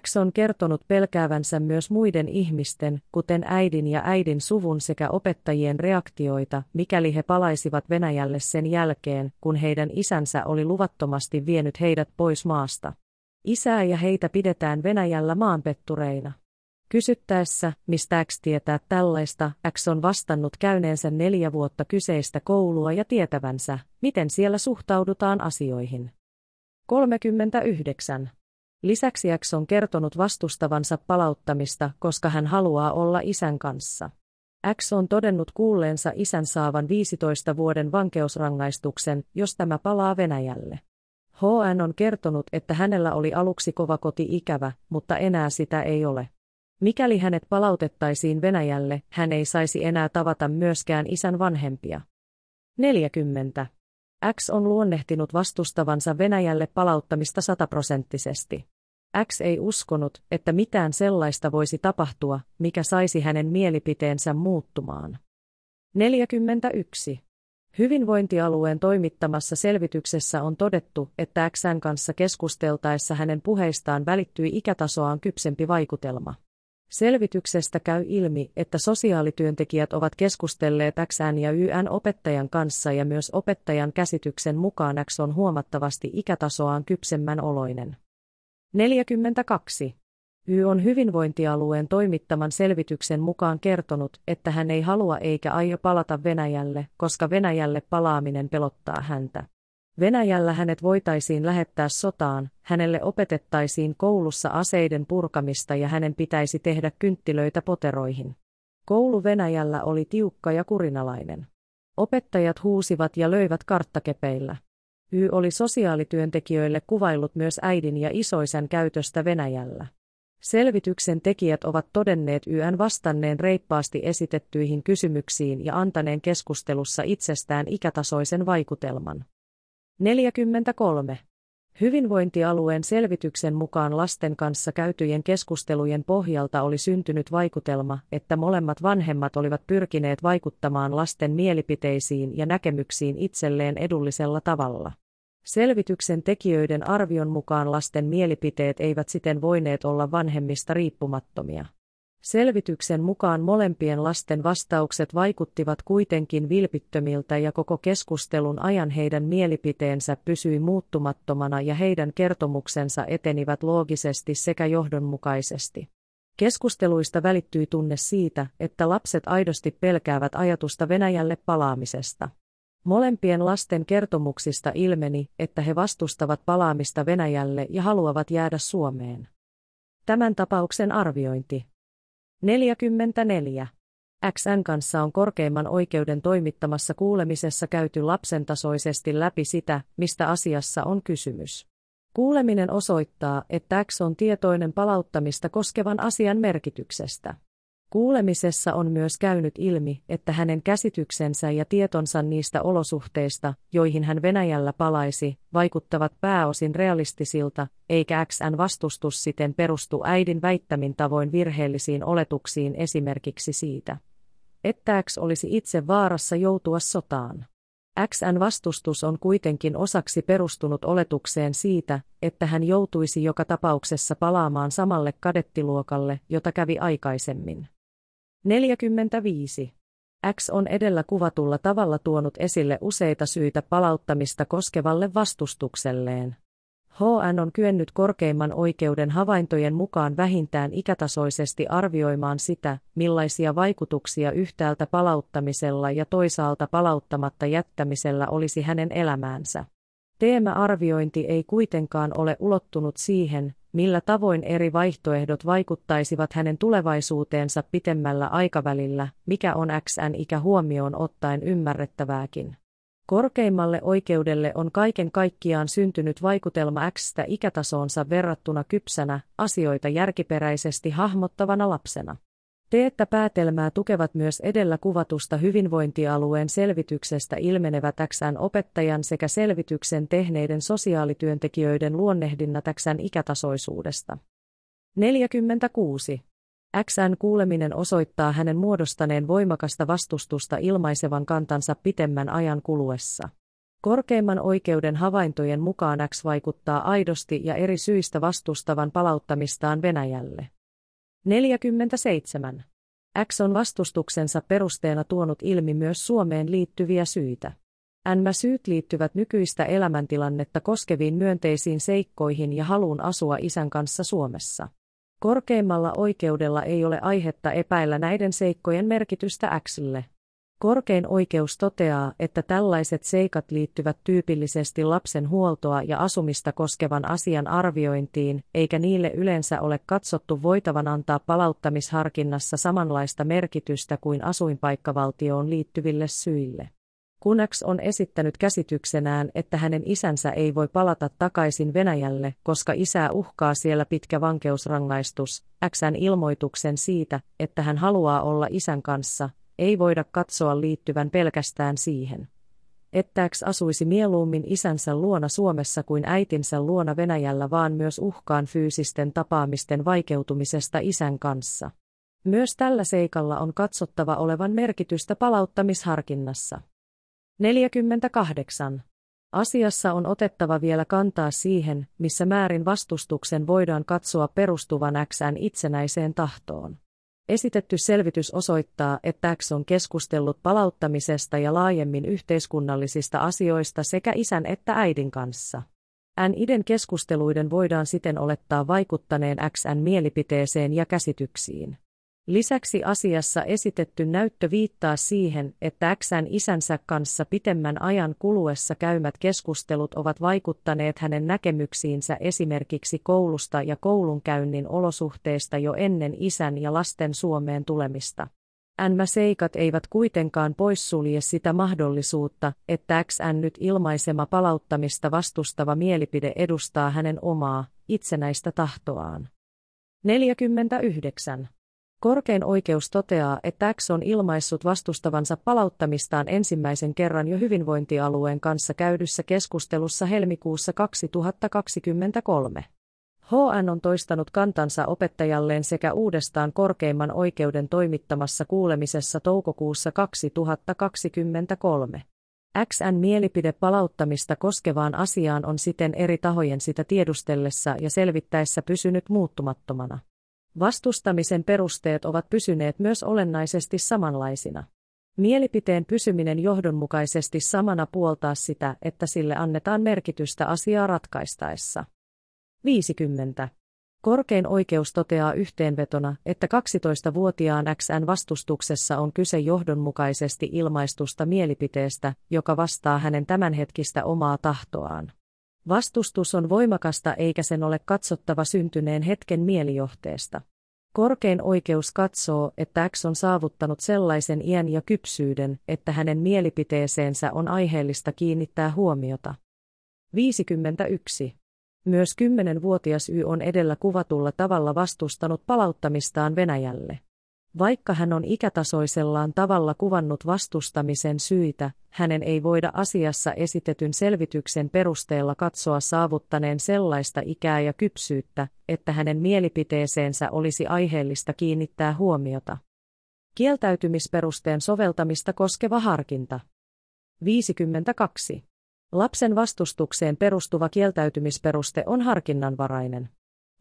X on kertonut pelkäävänsä myös muiden ihmisten, kuten äidin ja äidin suvun sekä opettajien reaktioita, mikäli he palaisivat Venäjälle sen jälkeen, kun heidän isänsä oli luvattomasti vienyt heidät pois maasta. Isää ja heitä pidetään Venäjällä maanpettureina. Kysyttäessä, mistä X tietää tällaista, X on vastannut käyneensä neljä vuotta kyseistä koulua ja tietävänsä, miten siellä suhtaudutaan asioihin. 39. Lisäksi X on kertonut vastustavansa palauttamista, koska hän haluaa olla isän kanssa. X on todennut kuulleensa isän saavan 15 vuoden vankeusrangaistuksen, jos tämä palaa Venäjälle. HN on kertonut, että hänellä oli aluksi kova koti-ikävä, mutta enää sitä ei ole. Mikäli hänet palautettaisiin Venäjälle, hän ei saisi enää tavata myöskään isän vanhempia. 40. X on luonnehtinut vastustavansa Venäjälle palauttamista sataprosenttisesti. X ei uskonut, että mitään sellaista voisi tapahtua, mikä saisi hänen mielipiteensä muuttumaan. 41. Hyvinvointialueen toimittamassa selvityksessä on todettu, että Xn kanssa keskusteltaessa hänen puheistaan välittyi ikätasoaan kypsempi vaikutelma. Selvityksestä käy ilmi, että sosiaalityöntekijät ovat keskustelleet XN ja YN opettajan kanssa ja myös opettajan käsityksen mukaan X on huomattavasti ikätasoaan kypsemmän oloinen. 42. Y on hyvinvointialueen toimittaman selvityksen mukaan kertonut, että hän ei halua eikä aio palata Venäjälle, koska Venäjälle palaaminen pelottaa häntä. Venäjällä hänet voitaisiin lähettää sotaan, hänelle opetettaisiin koulussa aseiden purkamista ja hänen pitäisi tehdä kynttilöitä poteroihin. Koulu Venäjällä oli tiukka ja kurinalainen. Opettajat huusivat ja löivät karttakepeillä. Y oli sosiaalityöntekijöille kuvaillut myös äidin ja isoisän käytöstä Venäjällä. Selvityksen tekijät ovat todenneet YN vastanneen reippaasti esitettyihin kysymyksiin ja antaneen keskustelussa itsestään ikätasoisen vaikutelman. 43. Hyvinvointialueen selvityksen mukaan lasten kanssa käytyjen keskustelujen pohjalta oli syntynyt vaikutelma, että molemmat vanhemmat olivat pyrkineet vaikuttamaan lasten mielipiteisiin ja näkemyksiin itselleen edullisella tavalla. Selvityksen tekijöiden arvion mukaan lasten mielipiteet eivät siten voineet olla vanhemmista riippumattomia. Selvityksen mukaan molempien lasten vastaukset vaikuttivat kuitenkin vilpittömiltä ja koko keskustelun ajan heidän mielipiteensä pysyi muuttumattomana ja heidän kertomuksensa etenivät loogisesti sekä johdonmukaisesti. Keskusteluista välittyi tunne siitä, että lapset aidosti pelkäävät ajatusta Venäjälle palaamisesta. Molempien lasten kertomuksista ilmeni, että he vastustavat palaamista Venäjälle ja haluavat jäädä Suomeen. Tämän tapauksen arviointi 44. XN kanssa on korkeimman oikeuden toimittamassa kuulemisessa käyty lapsentasoisesti läpi sitä, mistä asiassa on kysymys. Kuuleminen osoittaa, että X on tietoinen palauttamista koskevan asian merkityksestä. Kuulemisessa on myös käynyt ilmi, että hänen käsityksensä ja tietonsa niistä olosuhteista, joihin hän Venäjällä palaisi, vaikuttavat pääosin realistisilta, eikä XN vastustus siten perustu äidin väittämin tavoin virheellisiin oletuksiin esimerkiksi siitä, että X olisi itse vaarassa joutua sotaan. XN vastustus on kuitenkin osaksi perustunut oletukseen siitä, että hän joutuisi joka tapauksessa palaamaan samalle kadettiluokalle, jota kävi aikaisemmin. 45. X on edellä kuvatulla tavalla tuonut esille useita syitä palauttamista koskevalle vastustukselleen. HN on kyennyt korkeimman oikeuden havaintojen mukaan vähintään ikätasoisesti arvioimaan sitä, millaisia vaikutuksia yhtäältä palauttamisella ja toisaalta palauttamatta jättämisellä olisi hänen elämäänsä. Teema-arviointi ei kuitenkaan ole ulottunut siihen, millä tavoin eri vaihtoehdot vaikuttaisivat hänen tulevaisuuteensa pitemmällä aikavälillä, mikä on XN-ikä huomioon ottaen ymmärrettävääkin. Korkeimmalle oikeudelle on kaiken kaikkiaan syntynyt vaikutelma Xstä ikätasoonsa verrattuna kypsänä, asioita järkiperäisesti hahmottavana lapsena. Teettä päätelmää tukevat myös edellä kuvatusta hyvinvointialueen selvityksestä ilmenevät XN opettajan sekä selvityksen tehneiden sosiaalityöntekijöiden luonnehdinnat XN ikätasoisuudesta. 46. XN kuuleminen osoittaa hänen muodostaneen voimakasta vastustusta ilmaisevan kantansa pitemmän ajan kuluessa. Korkeimman oikeuden havaintojen mukaan X vaikuttaa aidosti ja eri syistä vastustavan palauttamistaan Venäjälle. 47. X on vastustuksensa perusteena tuonut ilmi myös Suomeen liittyviä syitä. NMä-syyt liittyvät nykyistä elämäntilannetta koskeviin myönteisiin seikkoihin ja haluun asua isän kanssa Suomessa. Korkeimmalla oikeudella ei ole aihetta epäillä näiden seikkojen merkitystä Xlle. Korkein oikeus toteaa, että tällaiset seikat liittyvät tyypillisesti lapsen huoltoa ja asumista koskevan asian arviointiin, eikä niille yleensä ole katsottu voitavan antaa palauttamisharkinnassa samanlaista merkitystä kuin asuinpaikkavaltioon liittyville syille. Kunaks on esittänyt käsityksenään, että hänen isänsä ei voi palata takaisin Venäjälle, koska isää uhkaa siellä pitkä vankeusrangaistus. Xn ilmoituksen siitä, että hän haluaa olla isän kanssa, ei voida katsoa liittyvän pelkästään siihen. Että X asuisi mieluummin isänsä luona Suomessa kuin äitinsä luona Venäjällä vaan myös uhkaan fyysisten tapaamisten vaikeutumisesta isän kanssa. Myös tällä seikalla on katsottava olevan merkitystä palauttamisharkinnassa. 48. Asiassa on otettava vielä kantaa siihen, missä määrin vastustuksen voidaan katsoa perustuvan Xn itsenäiseen tahtoon. Esitetty selvitys osoittaa, että X on keskustellut palauttamisesta ja laajemmin yhteiskunnallisista asioista sekä isän että äidin kanssa. N-iden keskusteluiden voidaan siten olettaa vaikuttaneen XN mielipiteeseen ja käsityksiin. Lisäksi asiassa esitetty näyttö viittaa siihen, että Xn isänsä kanssa pitemmän ajan kuluessa käymät keskustelut ovat vaikuttaneet hänen näkemyksiinsä esimerkiksi koulusta ja koulunkäynnin olosuhteista jo ennen isän ja lasten Suomeen tulemista. NMä-seikat eivät kuitenkaan poissulje sitä mahdollisuutta, että XN nyt ilmaisema palauttamista vastustava mielipide edustaa hänen omaa, itsenäistä tahtoaan. 49. Korkein oikeus toteaa, että X on ilmaissut vastustavansa palauttamistaan ensimmäisen kerran jo hyvinvointialueen kanssa käydyssä keskustelussa helmikuussa 2023. HN on toistanut kantansa opettajalleen sekä uudestaan korkeimman oikeuden toimittamassa kuulemisessa toukokuussa 2023. XN mielipide palauttamista koskevaan asiaan on siten eri tahojen sitä tiedustellessa ja selvittäessä pysynyt muuttumattomana. Vastustamisen perusteet ovat pysyneet myös olennaisesti samanlaisina. Mielipiteen pysyminen johdonmukaisesti samana puoltaa sitä, että sille annetaan merkitystä asiaa ratkaistaessa. 50. Korkein oikeus toteaa yhteenvetona, että 12-vuotiaan XN vastustuksessa on kyse johdonmukaisesti ilmaistusta mielipiteestä, joka vastaa hänen tämänhetkistä omaa tahtoaan. Vastustus on voimakasta eikä sen ole katsottava syntyneen hetken mielijohteesta. Korkein oikeus katsoo, että X on saavuttanut sellaisen iän ja kypsyyden, että hänen mielipiteeseensä on aiheellista kiinnittää huomiota. 51. Myös 10-vuotias Y on edellä kuvatulla tavalla vastustanut palauttamistaan Venäjälle. Vaikka hän on ikätasoisellaan tavalla kuvannut vastustamisen syitä, hänen ei voida asiassa esitetyn selvityksen perusteella katsoa saavuttaneen sellaista ikää ja kypsyyttä, että hänen mielipiteeseensä olisi aiheellista kiinnittää huomiota. Kieltäytymisperusteen soveltamista koskeva harkinta. 52. Lapsen vastustukseen perustuva kieltäytymisperuste on harkinnanvarainen.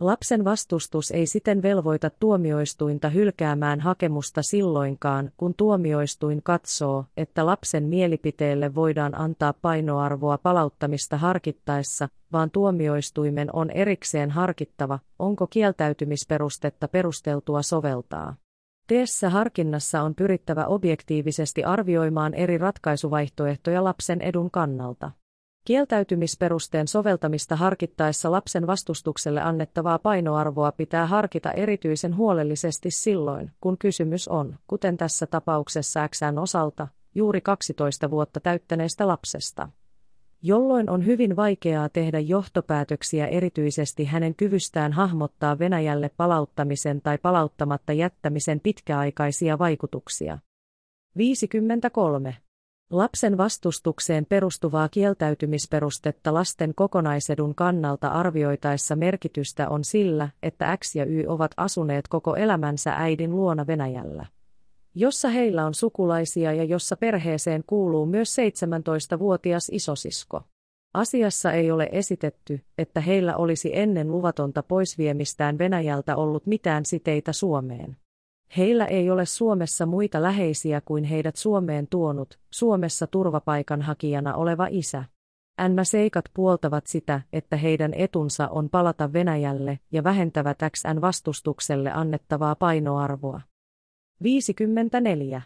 Lapsen vastustus ei siten velvoita tuomioistuinta hylkäämään hakemusta silloinkaan, kun tuomioistuin katsoo, että lapsen mielipiteelle voidaan antaa painoarvoa palauttamista harkittaessa, vaan tuomioistuimen on erikseen harkittava, onko kieltäytymisperustetta perusteltua soveltaa. Teessä harkinnassa on pyrittävä objektiivisesti arvioimaan eri ratkaisuvaihtoehtoja lapsen edun kannalta. Kieltäytymisperusteen soveltamista harkittaessa lapsen vastustukselle annettavaa painoarvoa pitää harkita erityisen huolellisesti silloin, kun kysymys on, kuten tässä tapauksessa XN osalta, juuri 12 vuotta täyttäneestä lapsesta. Jolloin on hyvin vaikeaa tehdä johtopäätöksiä erityisesti hänen kyvystään hahmottaa Venäjälle palauttamisen tai palauttamatta jättämisen pitkäaikaisia vaikutuksia. 53. Lapsen vastustukseen perustuvaa kieltäytymisperustetta lasten kokonaisedun kannalta arvioitaessa merkitystä on sillä, että X ja Y ovat asuneet koko elämänsä äidin luona Venäjällä. Jossa heillä on sukulaisia ja jossa perheeseen kuuluu myös 17-vuotias isosisko. Asiassa ei ole esitetty, että heillä olisi ennen luvatonta poisviemistään Venäjältä ollut mitään siteitä Suomeen. Heillä ei ole Suomessa muita läheisiä kuin heidät Suomeen tuonut, Suomessa turvapaikanhakijana oleva isä. Nämä seikat puoltavat sitä, että heidän etunsa on palata Venäjälle ja vähentävät XN vastustukselle annettavaa painoarvoa. 54.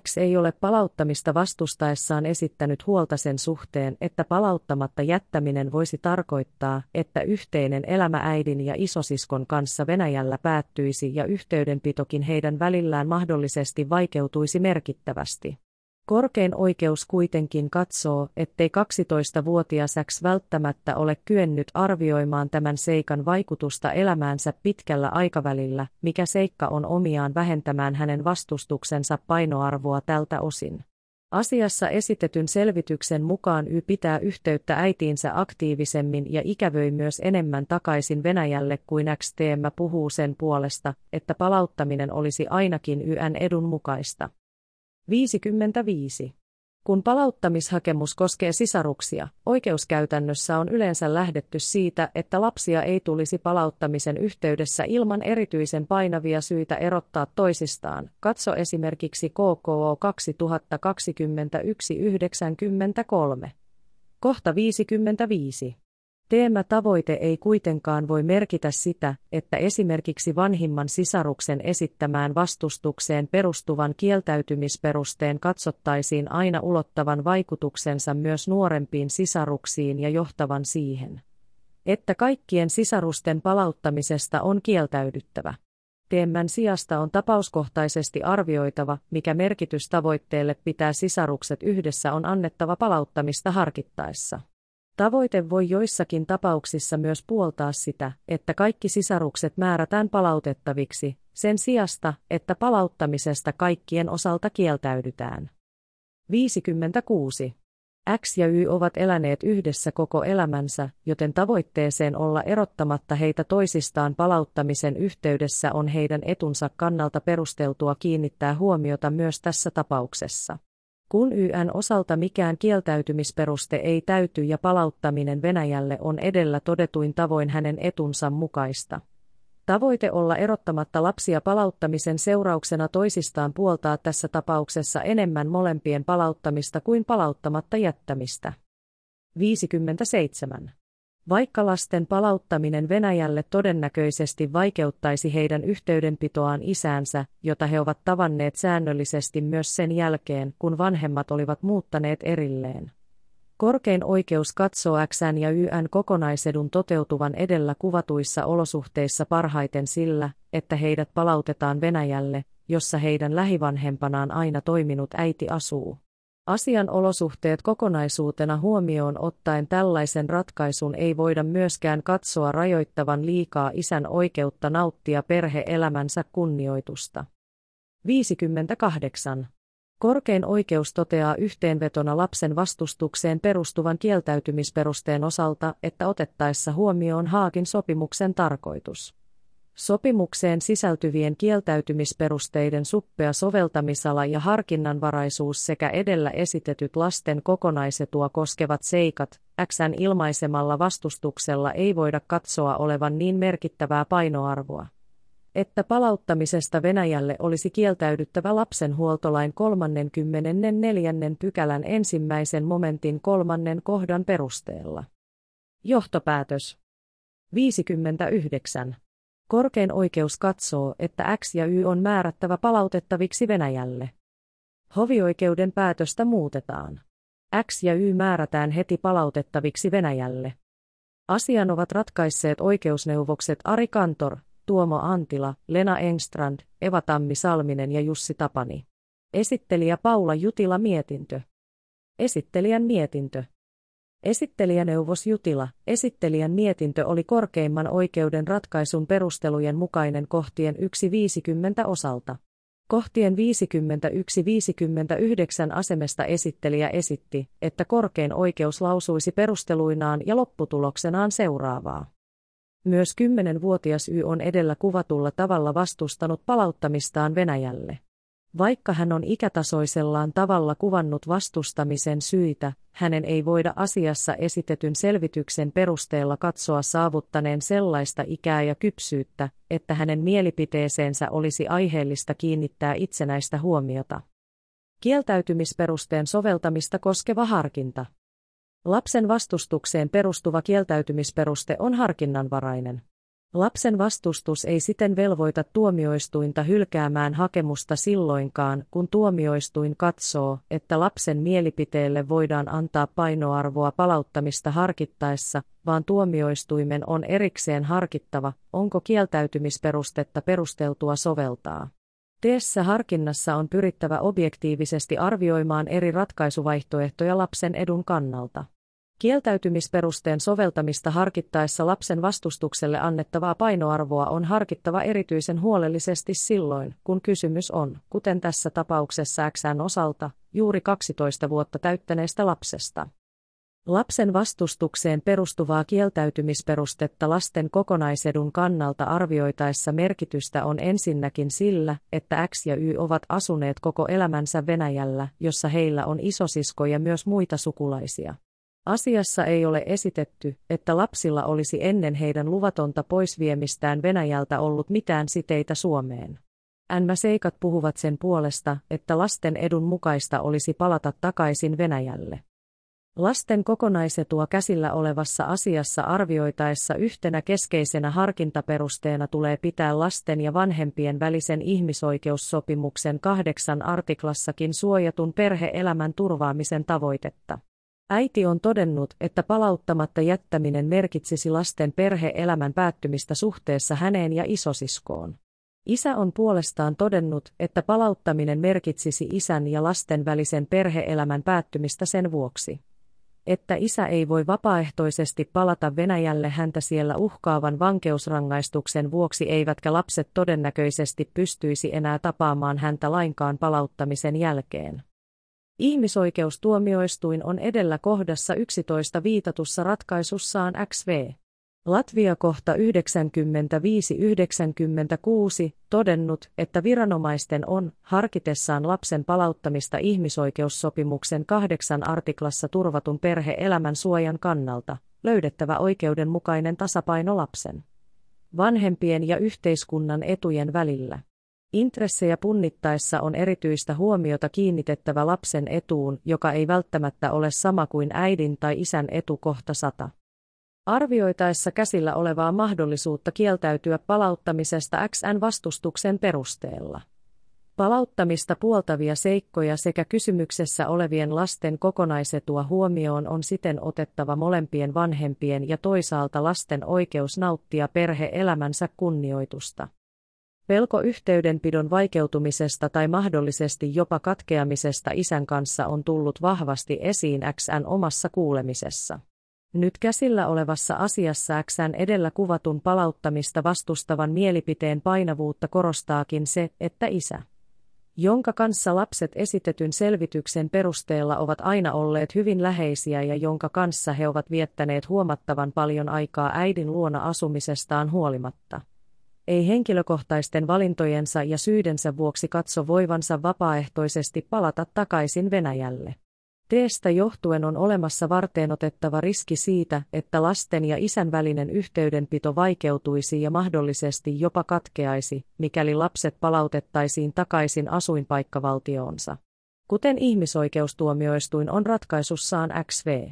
X ei ole palauttamista vastustaessaan esittänyt huolta sen suhteen, että palauttamatta jättäminen voisi tarkoittaa, että yhteinen elämä äidin ja isosiskon kanssa Venäjällä päättyisi ja yhteydenpitokin heidän välillään mahdollisesti vaikeutuisi merkittävästi. Korkein oikeus kuitenkin katsoo, ettei 12-vuotias X välttämättä ole kyennyt arvioimaan tämän seikan vaikutusta elämäänsä pitkällä aikavälillä, mikä seikka on omiaan vähentämään hänen vastustuksensa painoarvoa tältä osin. Asiassa esitetyn selvityksen mukaan Y pitää yhteyttä äitiinsä aktiivisemmin ja ikävöi myös enemmän takaisin Venäjälle kuin XTM puhuu sen puolesta, että palauttaminen olisi ainakin YN edun mukaista. 55. Kun palauttamishakemus koskee sisaruksia, oikeuskäytännössä on yleensä lähdetty siitä, että lapsia ei tulisi palauttamisen yhteydessä ilman erityisen painavia syitä erottaa toisistaan. Katso esimerkiksi KKO 2021-93. Kohta 55. Teemätavoite ei kuitenkaan voi merkitä sitä, että esimerkiksi vanhimman sisaruksen esittämään vastustukseen perustuvan kieltäytymisperusteen katsottaisiin aina ulottavan vaikutuksensa myös nuorempiin sisaruksiin ja johtavan siihen, että kaikkien sisarusten palauttamisesta on kieltäydyttävä. Teemmän sijasta on tapauskohtaisesti arvioitava, mikä merkitys tavoitteelle pitää sisarukset yhdessä on annettava palauttamista harkittaessa. Tavoite voi joissakin tapauksissa myös puoltaa sitä, että kaikki sisarukset määrätään palautettaviksi, sen sijasta, että palauttamisesta kaikkien osalta kieltäydytään. 56. X ja Y ovat eläneet yhdessä koko elämänsä, joten tavoitteeseen olla erottamatta heitä toisistaan palauttamisen yhteydessä on heidän etunsa kannalta perusteltua kiinnittää huomiota myös tässä tapauksessa. Kun YN osalta mikään kieltäytymisperuste ei täyty ja palauttaminen Venäjälle on edellä todetuin tavoin hänen etunsa mukaista. Tavoite olla erottamatta lapsia palauttamisen seurauksena toisistaan puoltaa tässä tapauksessa enemmän molempien palauttamista kuin palauttamatta jättämistä. 57. Vaikka lasten palauttaminen Venäjälle todennäköisesti vaikeuttaisi heidän yhteydenpitoaan isäänsä, jota he ovat tavanneet säännöllisesti myös sen jälkeen, kun vanhemmat olivat muuttaneet erilleen. Korkein oikeus katsoo XN ja YN kokonaisedun toteutuvan edellä kuvatuissa olosuhteissa parhaiten sillä, että heidät palautetaan Venäjälle, jossa heidän lähivanhempanaan aina toiminut äiti asuu. Asian olosuhteet kokonaisuutena huomioon ottaen tällaisen ratkaisun ei voida myöskään katsoa rajoittavan liikaa isän oikeutta nauttia perhe-elämänsä kunnioitusta. 58. Korkein oikeus toteaa yhteenvetona lapsen vastustukseen perustuvan kieltäytymisperusteen osalta, että otettaessa huomioon Haakin sopimuksen tarkoitus. Sopimukseen sisältyvien kieltäytymisperusteiden suppea soveltamisala ja harkinnanvaraisuus sekä edellä esitetyt lasten kokonaisetua koskevat seikat, Xn ilmaisemalla vastustuksella ei voida katsoa olevan niin merkittävää painoarvoa että palauttamisesta Venäjälle olisi kieltäydyttävä lapsenhuoltolain 34. pykälän ensimmäisen momentin kolmannen kohdan perusteella. Johtopäätös 59. Korkein oikeus katsoo, että X ja Y on määrättävä palautettaviksi Venäjälle. Hovioikeuden päätöstä muutetaan. X ja Y määrätään heti palautettaviksi Venäjälle. Asian ovat ratkaisseet oikeusneuvokset Ari Kantor, Tuomo Antila, Lena Engstrand, Eva Tammi Salminen ja Jussi Tapani. Esittelijä Paula Jutila mietintö. Esittelijän mietintö. Esittelijäneuvos Jutila, esittelijän mietintö oli korkeimman oikeuden ratkaisun perustelujen mukainen kohtien 1.50 osalta. Kohtien 51-59 asemesta esittelijä esitti, että korkein oikeus lausuisi perusteluinaan ja lopputuloksenaan seuraavaa. Myös kymmenenvuotias Y on edellä kuvatulla tavalla vastustanut palauttamistaan Venäjälle. Vaikka hän on ikätasoisellaan tavalla kuvannut vastustamisen syitä, hänen ei voida asiassa esitetyn selvityksen perusteella katsoa saavuttaneen sellaista ikää ja kypsyyttä, että hänen mielipiteeseensä olisi aiheellista kiinnittää itsenäistä huomiota. Kieltäytymisperusteen soveltamista koskeva harkinta. Lapsen vastustukseen perustuva kieltäytymisperuste on harkinnanvarainen. Lapsen vastustus ei siten velvoita tuomioistuinta hylkäämään hakemusta silloinkaan, kun tuomioistuin katsoo, että lapsen mielipiteelle voidaan antaa painoarvoa palauttamista harkittaessa, vaan tuomioistuimen on erikseen harkittava, onko kieltäytymisperustetta perusteltua soveltaa. Teessä harkinnassa on pyrittävä objektiivisesti arvioimaan eri ratkaisuvaihtoehtoja lapsen edun kannalta. Kieltäytymisperusteen soveltamista harkittaessa lapsen vastustukselle annettavaa painoarvoa on harkittava erityisen huolellisesti silloin, kun kysymys on, kuten tässä tapauksessa Xn osalta, juuri 12 vuotta täyttäneestä lapsesta. Lapsen vastustukseen perustuvaa kieltäytymisperustetta lasten kokonaisedun kannalta arvioitaessa merkitystä on ensinnäkin sillä, että X ja Y ovat asuneet koko elämänsä Venäjällä, jossa heillä on isosisko ja myös muita sukulaisia. Asiassa ei ole esitetty, että lapsilla olisi ennen heidän luvatonta poisviemistään Venäjältä ollut mitään siteitä Suomeen. Nämä seikat puhuvat sen puolesta, että lasten edun mukaista olisi palata takaisin Venäjälle. Lasten kokonaisetua käsillä olevassa asiassa arvioitaessa yhtenä keskeisenä harkintaperusteena tulee pitää lasten ja vanhempien välisen ihmisoikeussopimuksen kahdeksan artiklassakin suojatun perheelämän turvaamisen tavoitetta. Äiti on todennut, että palauttamatta jättäminen merkitsisi lasten perhe-elämän päättymistä suhteessa häneen ja isosiskoon. Isä on puolestaan todennut, että palauttaminen merkitsisi isän ja lasten välisen perhe-elämän päättymistä sen vuoksi. Että isä ei voi vapaaehtoisesti palata Venäjälle häntä siellä uhkaavan vankeusrangaistuksen vuoksi eivätkä lapset todennäköisesti pystyisi enää tapaamaan häntä lainkaan palauttamisen jälkeen. Ihmisoikeustuomioistuin on edellä kohdassa 11 viitatussa ratkaisussaan XV. Latvia kohta 95-96 todennut, että viranomaisten on, harkitessaan lapsen palauttamista ihmisoikeussopimuksen kahdeksan artiklassa turvatun perhe-elämän suojan kannalta, löydettävä oikeudenmukainen tasapaino lapsen, vanhempien ja yhteiskunnan etujen välillä. Intressejä punnittaessa on erityistä huomiota kiinnitettävä lapsen etuun, joka ei välttämättä ole sama kuin äidin tai isän etu kohta. Arvioitaessa käsillä olevaa mahdollisuutta kieltäytyä palauttamisesta XN vastustuksen perusteella. Palauttamista puoltavia seikkoja sekä kysymyksessä olevien lasten kokonaisetua huomioon on siten otettava molempien vanhempien ja toisaalta lasten oikeus nauttia perhe-elämänsä kunnioitusta. Pelko yhteydenpidon vaikeutumisesta tai mahdollisesti jopa katkeamisesta isän kanssa on tullut vahvasti esiin XN omassa kuulemisessa. Nyt käsillä olevassa asiassa XN edellä kuvatun palauttamista vastustavan mielipiteen painavuutta korostaakin se, että isä jonka kanssa lapset esitetyn selvityksen perusteella ovat aina olleet hyvin läheisiä ja jonka kanssa he ovat viettäneet huomattavan paljon aikaa äidin luona asumisestaan huolimatta. Ei henkilökohtaisten valintojensa ja syydensä vuoksi katso voivansa vapaaehtoisesti palata takaisin Venäjälle. Teestä johtuen on olemassa varteenotettava riski siitä, että lasten ja isän välinen yhteydenpito vaikeutuisi ja mahdollisesti jopa katkeaisi, mikäli lapset palautettaisiin takaisin asuinpaikkavaltioonsa. Kuten ihmisoikeustuomioistuin on ratkaisussaan XV.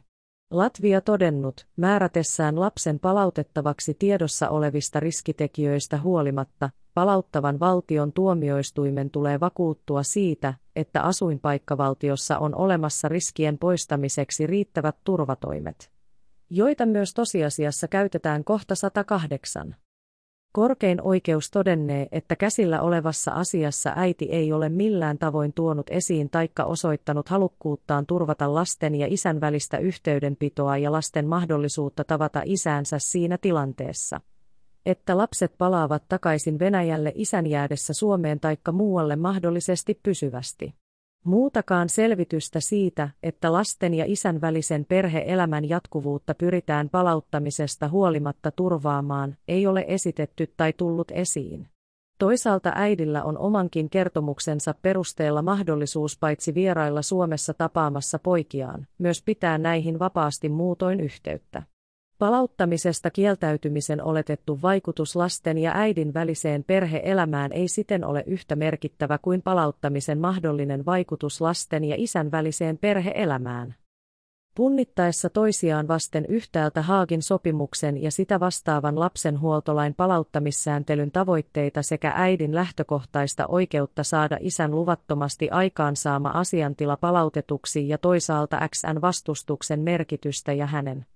Latvia todennut, määrätessään lapsen palautettavaksi tiedossa olevista riskitekijöistä huolimatta, palauttavan valtion tuomioistuimen tulee vakuuttua siitä, että asuinpaikkavaltiossa on olemassa riskien poistamiseksi riittävät turvatoimet, joita myös tosiasiassa käytetään kohta 108. Korkein oikeus todennee, että käsillä olevassa asiassa äiti ei ole millään tavoin tuonut esiin taikka osoittanut halukkuuttaan turvata lasten ja isän välistä yhteydenpitoa ja lasten mahdollisuutta tavata isäänsä siinä tilanteessa. Että lapset palaavat takaisin Venäjälle isän jäädessä Suomeen taikka muualle mahdollisesti pysyvästi. Muutakaan selvitystä siitä, että lasten ja isän välisen perheelämän jatkuvuutta pyritään palauttamisesta huolimatta turvaamaan, ei ole esitetty tai tullut esiin. Toisaalta äidillä on omankin kertomuksensa perusteella mahdollisuus paitsi vierailla Suomessa tapaamassa poikiaan, myös pitää näihin vapaasti muutoin yhteyttä. Palauttamisesta kieltäytymisen oletettu vaikutus lasten ja äidin väliseen perheelämään ei siten ole yhtä merkittävä kuin palauttamisen mahdollinen vaikutus lasten ja isän väliseen perheelämään. Punnittaessa toisiaan vasten yhtäältä Haagin sopimuksen ja sitä vastaavan lapsenhuoltolain palauttamissääntelyn tavoitteita sekä äidin lähtökohtaista oikeutta saada isän luvattomasti aikaansaama asiantila palautetuksi ja toisaalta XN vastustuksen merkitystä ja hänen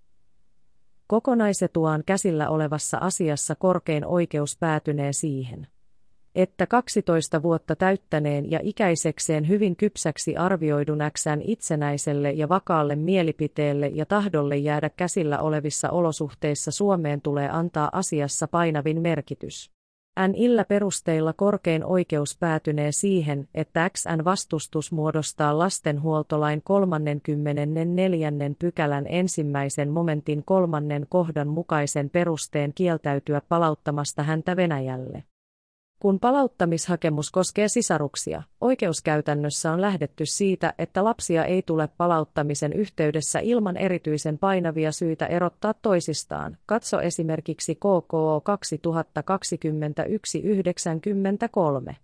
Kokonaisetuaan käsillä olevassa asiassa korkein oikeus päätynee siihen, että 12 vuotta täyttäneen ja ikäisekseen hyvin kypsäksi arvioidun äksän itsenäiselle ja vakaalle mielipiteelle ja tahdolle jäädä käsillä olevissa olosuhteissa Suomeen tulee antaa asiassa painavin merkitys. N illä perusteilla korkein oikeus päätynee siihen, että XN vastustus muodostaa lastenhuoltolain 34. pykälän ensimmäisen momentin kolmannen kohdan mukaisen perusteen kieltäytyä palauttamasta häntä Venäjälle. Kun palauttamishakemus koskee sisaruksia, oikeuskäytännössä on lähdetty siitä, että lapsia ei tule palauttamisen yhteydessä ilman erityisen painavia syitä erottaa toisistaan. Katso esimerkiksi KKO 2021-93.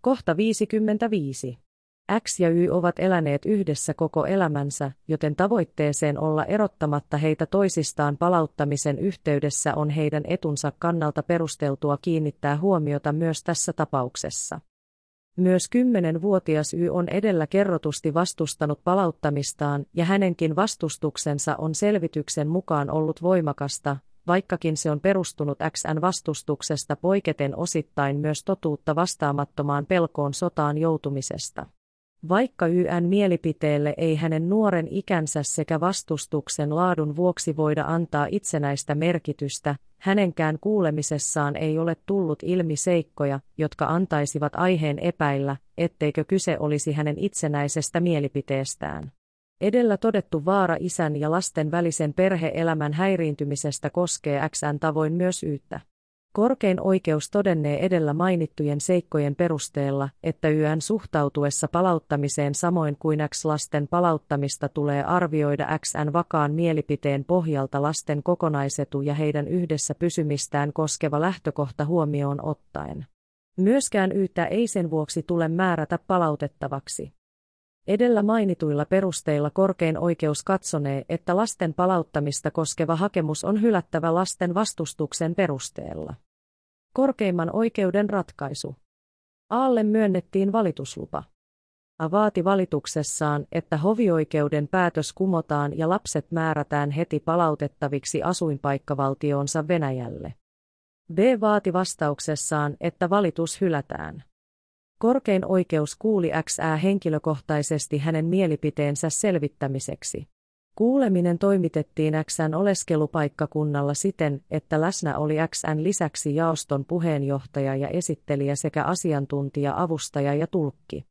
Kohta 55. X ja Y ovat eläneet yhdessä koko elämänsä, joten tavoitteeseen olla erottamatta heitä toisistaan palauttamisen yhteydessä on heidän etunsa kannalta perusteltua kiinnittää huomiota myös tässä tapauksessa. Myös kymmenenvuotias Y on edellä kerrotusti vastustanut palauttamistaan, ja hänenkin vastustuksensa on selvityksen mukaan ollut voimakasta, vaikkakin se on perustunut XN vastustuksesta poiketen osittain myös totuutta vastaamattomaan pelkoon sotaan joutumisesta. Vaikka YN mielipiteelle ei hänen nuoren ikänsä sekä vastustuksen laadun vuoksi voida antaa itsenäistä merkitystä, hänenkään kuulemisessaan ei ole tullut ilmi seikkoja, jotka antaisivat aiheen epäillä, etteikö kyse olisi hänen itsenäisestä mielipiteestään. Edellä todettu vaara isän ja lasten välisen perheelämän häiriintymisestä koskee XN tavoin myös yyttä. Korkein oikeus todennee edellä mainittujen seikkojen perusteella, että YN suhtautuessa palauttamiseen samoin kuin X-lasten palauttamista tulee arvioida XN vakaan mielipiteen pohjalta lasten kokonaisetu ja heidän yhdessä pysymistään koskeva lähtökohta huomioon ottaen. Myöskään Ytä ei sen vuoksi tule määrätä palautettavaksi. Edellä mainituilla perusteilla korkein oikeus katsonee, että lasten palauttamista koskeva hakemus on hylättävä lasten vastustuksen perusteella. Korkeimman oikeuden ratkaisu. Aalle myönnettiin valituslupa. A vaati valituksessaan, että hovioikeuden päätös kumotaan ja lapset määrätään heti palautettaviksi asuinpaikkavaltioonsa Venäjälle. B vaati vastauksessaan, että valitus hylätään. Korkein oikeus kuuli XÄ henkilökohtaisesti hänen mielipiteensä selvittämiseksi. Kuuleminen toimitettiin XN oleskelupaikkakunnalla siten, että läsnä oli XN lisäksi jaoston puheenjohtaja ja esittelijä sekä asiantuntija, avustaja ja tulkki.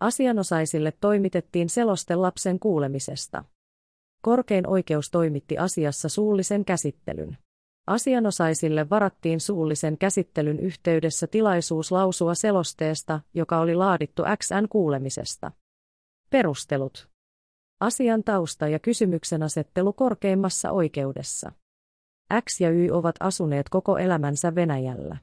Asianosaisille toimitettiin seloste lapsen kuulemisesta. Korkein oikeus toimitti asiassa suullisen käsittelyn. Asianosaisille varattiin suullisen käsittelyn yhteydessä tilaisuus lausua selosteesta, joka oli laadittu XN kuulemisesta. Perustelut. Asian tausta ja kysymyksen asettelu korkeimmassa oikeudessa. X ja Y ovat asuneet koko elämänsä Venäjällä.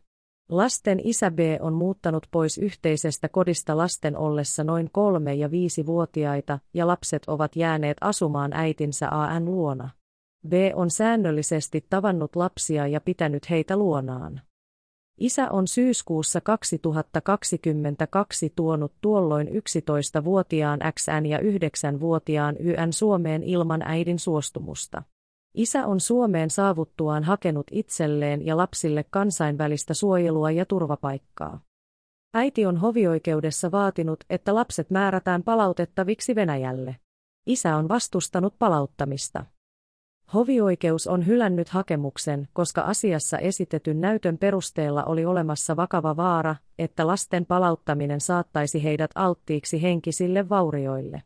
Lasten isä B on muuttanut pois yhteisestä kodista lasten ollessa noin kolme- ja viisivuotiaita, ja lapset ovat jääneet asumaan äitinsä AN luona. B on säännöllisesti tavannut lapsia ja pitänyt heitä luonaan. Isä on syyskuussa 2022 tuonut tuolloin 11-vuotiaan XN ja 9-vuotiaan YN Suomeen ilman äidin suostumusta. Isä on Suomeen saavuttuaan hakenut itselleen ja lapsille kansainvälistä suojelua ja turvapaikkaa. Äiti on hovioikeudessa vaatinut, että lapset määrätään palautettaviksi Venäjälle. Isä on vastustanut palauttamista. Hovioikeus on hylännyt hakemuksen, koska asiassa esitetyn näytön perusteella oli olemassa vakava vaara, että lasten palauttaminen saattaisi heidät alttiiksi henkisille vaurioille.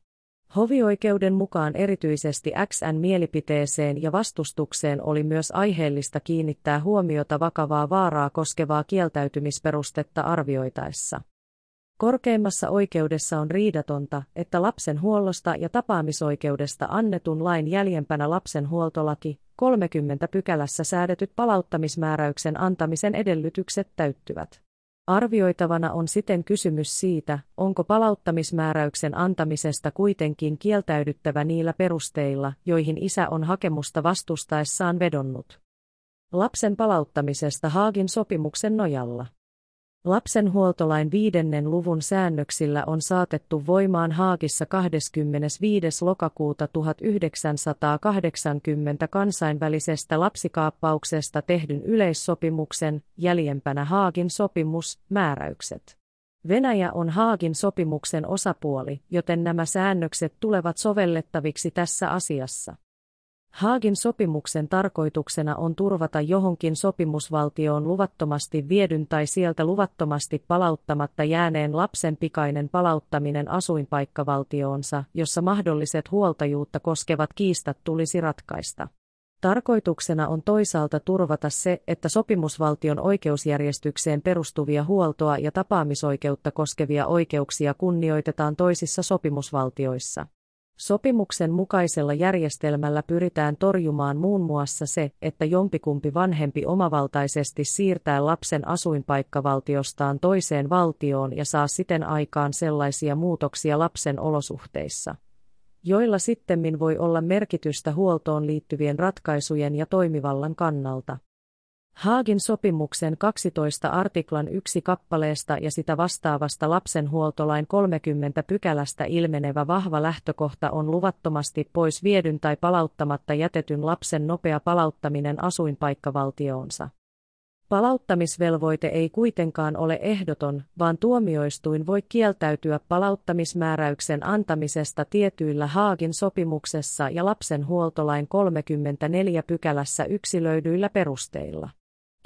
Hovioikeuden mukaan erityisesti XN mielipiteeseen ja vastustukseen oli myös aiheellista kiinnittää huomiota vakavaa vaaraa koskevaa kieltäytymisperustetta arvioitaessa. Korkeimmassa oikeudessa on riidatonta, että lapsen huollosta ja tapaamisoikeudesta annetun lain jäljempänä lapsen huoltolaki 30 pykälässä säädetyt palauttamismääräyksen antamisen edellytykset täyttyvät. Arvioitavana on siten kysymys siitä, onko palauttamismääräyksen antamisesta kuitenkin kieltäydyttävä niillä perusteilla, joihin isä on hakemusta vastustaessaan vedonnut. Lapsen palauttamisesta Haagin sopimuksen nojalla. Lapsenhuoltolain viidennen luvun säännöksillä on saatettu voimaan Haagissa 25. lokakuuta 1980 kansainvälisestä lapsikaappauksesta tehdyn yleissopimuksen, jäljempänä Haagin sopimus, määräykset. Venäjä on Haagin sopimuksen osapuoli, joten nämä säännökset tulevat sovellettaviksi tässä asiassa. Haagin sopimuksen tarkoituksena on turvata johonkin sopimusvaltioon luvattomasti viedyn tai sieltä luvattomasti palauttamatta jääneen lapsen pikainen palauttaminen asuinpaikkavaltioonsa, jossa mahdolliset huoltajuutta koskevat kiistat tulisi ratkaista. Tarkoituksena on toisaalta turvata se, että sopimusvaltion oikeusjärjestykseen perustuvia huoltoa ja tapaamisoikeutta koskevia oikeuksia kunnioitetaan toisissa sopimusvaltioissa. Sopimuksen mukaisella järjestelmällä pyritään torjumaan muun muassa se, että jompikumpi vanhempi omavaltaisesti siirtää lapsen asuinpaikkavaltiostaan toiseen valtioon ja saa siten aikaan sellaisia muutoksia lapsen olosuhteissa, joilla sittemmin voi olla merkitystä huoltoon liittyvien ratkaisujen ja toimivallan kannalta. Haagin sopimuksen 12 artiklan yksi kappaleesta ja sitä vastaavasta lapsenhuoltolain 30 pykälästä ilmenevä vahva lähtökohta on luvattomasti pois viedyn tai palauttamatta jätetyn lapsen nopea palauttaminen asuinpaikkavaltioonsa. Palauttamisvelvoite ei kuitenkaan ole ehdoton, vaan tuomioistuin voi kieltäytyä palauttamismääräyksen antamisesta tietyillä Haagin sopimuksessa ja lapsenhuoltolain 34 pykälässä yksilöidyillä perusteilla.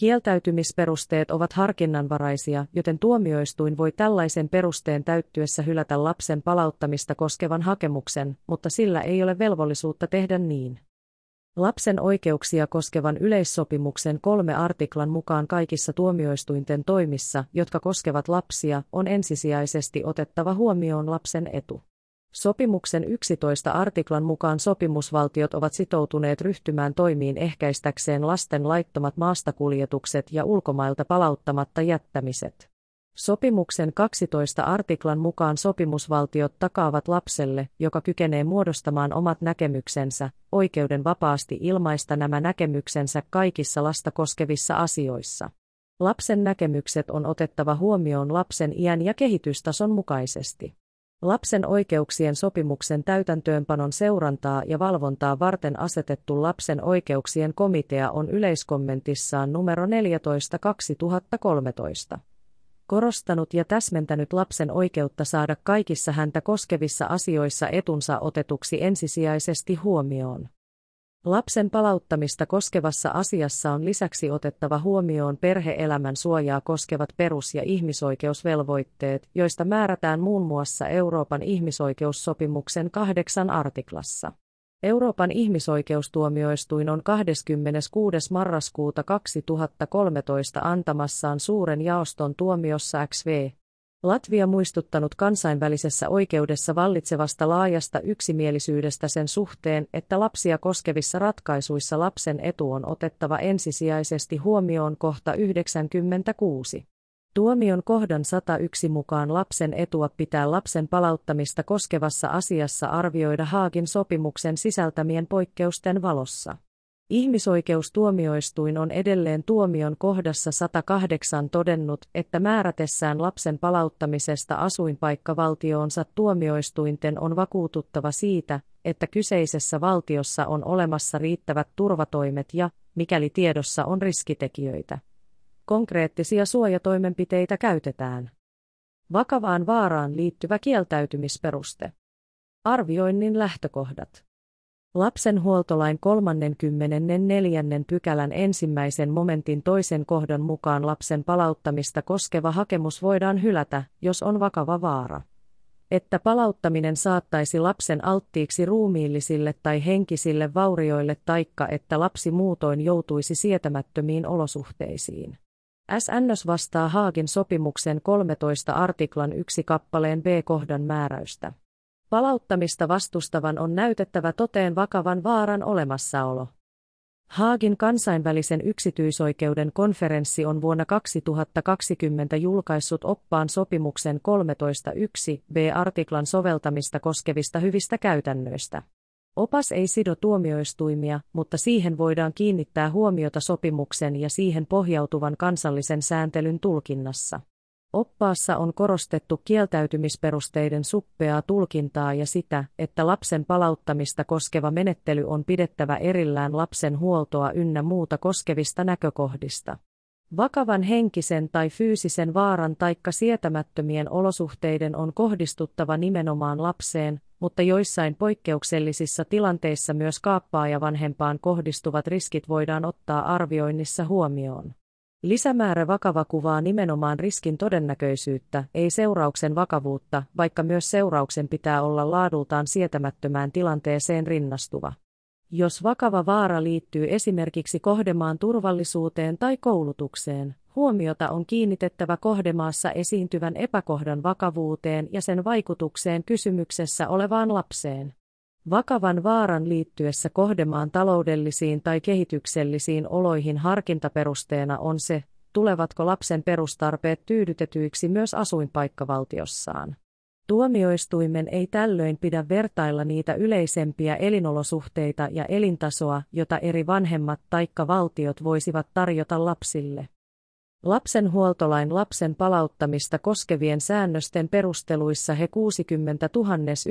Kieltäytymisperusteet ovat harkinnanvaraisia, joten tuomioistuin voi tällaisen perusteen täyttyessä hylätä lapsen palauttamista koskevan hakemuksen, mutta sillä ei ole velvollisuutta tehdä niin. Lapsen oikeuksia koskevan yleissopimuksen kolme artiklan mukaan kaikissa tuomioistuinten toimissa, jotka koskevat lapsia, on ensisijaisesti otettava huomioon lapsen etu. Sopimuksen 11 artiklan mukaan sopimusvaltiot ovat sitoutuneet ryhtymään toimiin ehkäistäkseen lasten laittomat maastakuljetukset ja ulkomailta palauttamatta jättämiset. Sopimuksen 12 artiklan mukaan sopimusvaltiot takaavat lapselle, joka kykenee muodostamaan omat näkemyksensä, oikeuden vapaasti ilmaista nämä näkemyksensä kaikissa lasta koskevissa asioissa. Lapsen näkemykset on otettava huomioon lapsen iän ja kehitystason mukaisesti. Lapsen oikeuksien sopimuksen täytäntöönpanon seurantaa ja valvontaa varten asetettu lapsen oikeuksien komitea on yleiskommentissaan numero 14 2013 korostanut ja täsmentänyt lapsen oikeutta saada kaikissa häntä koskevissa asioissa etunsa otetuksi ensisijaisesti huomioon. Lapsen palauttamista koskevassa asiassa on lisäksi otettava huomioon perheelämän suojaa koskevat perus- ja ihmisoikeusvelvoitteet, joista määrätään muun muassa Euroopan ihmisoikeussopimuksen kahdeksan artiklassa. Euroopan ihmisoikeustuomioistuin on 26. marraskuuta 2013 antamassaan suuren jaoston tuomiossa XV. Latvia muistuttanut kansainvälisessä oikeudessa vallitsevasta laajasta yksimielisyydestä sen suhteen, että lapsia koskevissa ratkaisuissa lapsen etu on otettava ensisijaisesti huomioon kohta 96. Tuomion kohdan 101 mukaan lapsen etua pitää lapsen palauttamista koskevassa asiassa arvioida Haagin sopimuksen sisältämien poikkeusten valossa. Ihmisoikeustuomioistuin on edelleen tuomion kohdassa 108 todennut, että määrätessään lapsen palauttamisesta asuinpaikkavaltioonsa tuomioistuinten on vakuututtava siitä, että kyseisessä valtiossa on olemassa riittävät turvatoimet ja, mikäli tiedossa on riskitekijöitä, konkreettisia suojatoimenpiteitä käytetään. Vakavaan vaaraan liittyvä kieltäytymisperuste. Arvioinnin lähtökohdat. Lapsen huoltolain 34. pykälän ensimmäisen momentin toisen kohdan mukaan lapsen palauttamista koskeva hakemus voidaan hylätä, jos on vakava vaara. Että palauttaminen saattaisi lapsen alttiiksi ruumiillisille tai henkisille vaurioille taikka että lapsi muutoin joutuisi sietämättömiin olosuhteisiin. SNS vastaa Haagin sopimuksen 13 artiklan 1 kappaleen B-kohdan määräystä. Palauttamista vastustavan on näytettävä toteen vakavan vaaran olemassaolo. Haagin kansainvälisen yksityisoikeuden konferenssi on vuonna 2020 julkaissut oppaan sopimuksen 13.1 B-artiklan soveltamista koskevista hyvistä käytännöistä. Opas ei sido tuomioistuimia, mutta siihen voidaan kiinnittää huomiota sopimuksen ja siihen pohjautuvan kansallisen sääntelyn tulkinnassa. Oppaassa on korostettu kieltäytymisperusteiden suppeaa tulkintaa ja sitä, että lapsen palauttamista koskeva menettely on pidettävä erillään lapsen huoltoa ynnä muuta koskevista näkökohdista. Vakavan henkisen tai fyysisen vaaran taikka sietämättömien olosuhteiden on kohdistuttava nimenomaan lapseen, mutta joissain poikkeuksellisissa tilanteissa myös kaappaa vanhempaan kohdistuvat riskit voidaan ottaa arvioinnissa huomioon. Lisämäärä vakava kuvaa nimenomaan riskin todennäköisyyttä, ei seurauksen vakavuutta, vaikka myös seurauksen pitää olla laadultaan sietämättömään tilanteeseen rinnastuva. Jos vakava vaara liittyy esimerkiksi kohdemaan turvallisuuteen tai koulutukseen, huomiota on kiinnitettävä kohdemaassa esiintyvän epäkohdan vakavuuteen ja sen vaikutukseen kysymyksessä olevaan lapseen. Vakavan vaaran liittyessä kohdemaan taloudellisiin tai kehityksellisiin oloihin harkintaperusteena on se, tulevatko lapsen perustarpeet tyydytetyiksi myös asuinpaikkavaltiossaan. Tuomioistuimen ei tällöin pidä vertailla niitä yleisempiä elinolosuhteita ja elintasoa, jota eri vanhemmat taikka valtiot voisivat tarjota lapsille. Lapsen huoltolain lapsen palauttamista koskevien säännösten perusteluissa he 60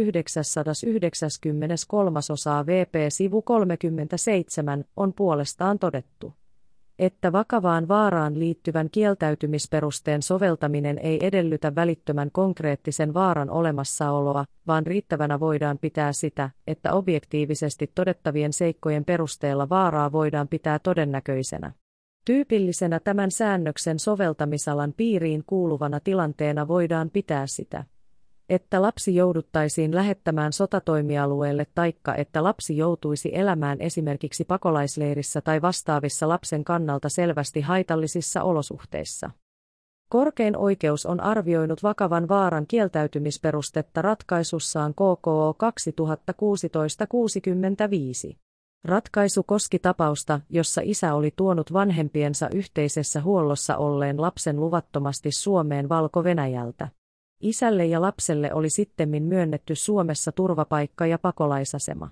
993 osaa VP sivu 37 on puolestaan todettu että vakavaan vaaraan liittyvän kieltäytymisperusteen soveltaminen ei edellytä välittömän konkreettisen vaaran olemassaoloa, vaan riittävänä voidaan pitää sitä, että objektiivisesti todettavien seikkojen perusteella vaaraa voidaan pitää todennäköisenä. Tyypillisenä tämän säännöksen soveltamisalan piiriin kuuluvana tilanteena voidaan pitää sitä, että lapsi jouduttaisiin lähettämään sotatoimialueelle taikka että lapsi joutuisi elämään esimerkiksi pakolaisleirissä tai vastaavissa lapsen kannalta selvästi haitallisissa olosuhteissa. Korkein oikeus on arvioinut vakavan vaaran kieltäytymisperustetta ratkaisussaan KKO 2016-65. Ratkaisu koski tapausta, jossa isä oli tuonut vanhempiensa yhteisessä huollossa olleen lapsen luvattomasti Suomeen Valko-Venäjältä. Isälle ja lapselle oli sittemmin myönnetty Suomessa turvapaikka ja pakolaisasema.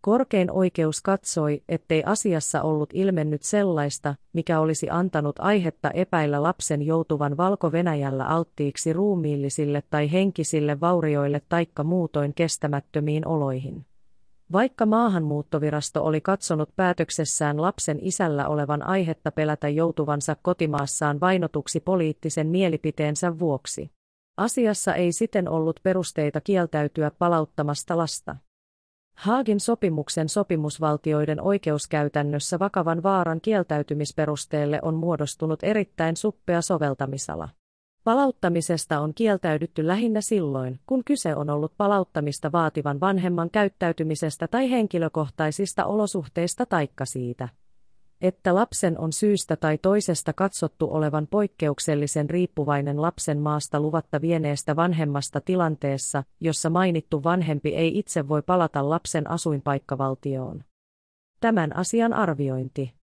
Korkein oikeus katsoi, ettei asiassa ollut ilmennyt sellaista, mikä olisi antanut aihetta epäillä lapsen joutuvan Valko-Venäjällä alttiiksi ruumiillisille tai henkisille vaurioille taikka muutoin kestämättömiin oloihin. Vaikka maahanmuuttovirasto oli katsonut päätöksessään lapsen isällä olevan aihetta pelätä joutuvansa kotimaassaan vainotuksi poliittisen mielipiteensä vuoksi. Asiassa ei siten ollut perusteita kieltäytyä palauttamasta lasta. Haagin sopimuksen sopimusvaltioiden oikeuskäytännössä vakavan vaaran kieltäytymisperusteelle on muodostunut erittäin suppea soveltamisala. Palauttamisesta on kieltäydytty lähinnä silloin, kun kyse on ollut palauttamista vaativan vanhemman käyttäytymisestä tai henkilökohtaisista olosuhteista taikka siitä, että lapsen on syystä tai toisesta katsottu olevan poikkeuksellisen riippuvainen lapsen maasta luvatta vieneestä vanhemmasta tilanteessa, jossa mainittu vanhempi ei itse voi palata lapsen asuinpaikkavaltioon. Tämän asian arviointi.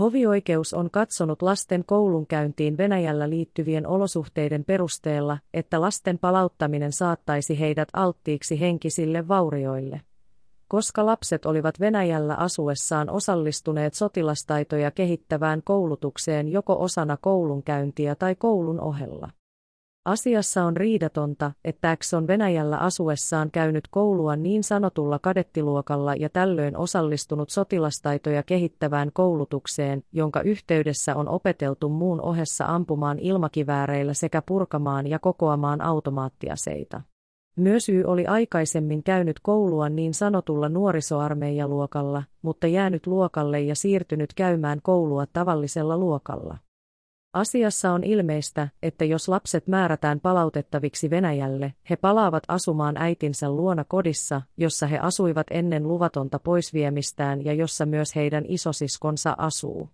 Hovioikeus on katsonut lasten koulunkäyntiin Venäjällä liittyvien olosuhteiden perusteella, että lasten palauttaminen saattaisi heidät alttiiksi henkisille vaurioille. Koska lapset olivat Venäjällä asuessaan osallistuneet sotilastaitoja kehittävään koulutukseen joko osana koulunkäyntiä tai koulun ohella. Asiassa on riidatonta, että X on Venäjällä asuessaan käynyt koulua niin sanotulla kadettiluokalla ja tällöin osallistunut sotilastaitoja kehittävään koulutukseen, jonka yhteydessä on opeteltu muun ohessa ampumaan ilmakivääreillä sekä purkamaan ja kokoamaan automaattiaseita. Myös Y oli aikaisemmin käynyt koulua niin sanotulla nuorisoarmeijaluokalla, mutta jäänyt luokalle ja siirtynyt käymään koulua tavallisella luokalla. Asiassa on ilmeistä, että jos lapset määrätään palautettaviksi Venäjälle, he palaavat asumaan äitinsä luona kodissa, jossa he asuivat ennen luvatonta poisviemistään ja jossa myös heidän isosiskonsa asuu.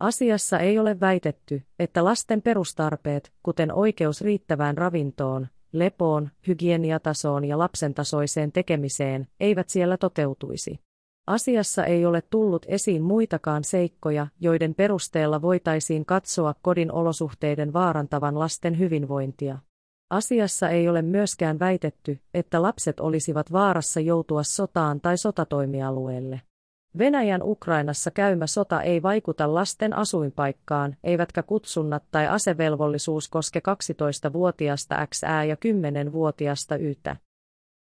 Asiassa ei ole väitetty, että lasten perustarpeet, kuten oikeus riittävään ravintoon, lepoon, hygieniatasoon ja lapsentasoiseen tekemiseen, eivät siellä toteutuisi. Asiassa ei ole tullut esiin muitakaan seikkoja, joiden perusteella voitaisiin katsoa kodin olosuhteiden vaarantavan lasten hyvinvointia. Asiassa ei ole myöskään väitetty, että lapset olisivat vaarassa joutua sotaan tai sotatoimialueelle. Venäjän Ukrainassa käymä sota ei vaikuta lasten asuinpaikkaan, eivätkä kutsunnat tai asevelvollisuus koske 12-vuotiasta X ja 10-vuotiasta Ytä.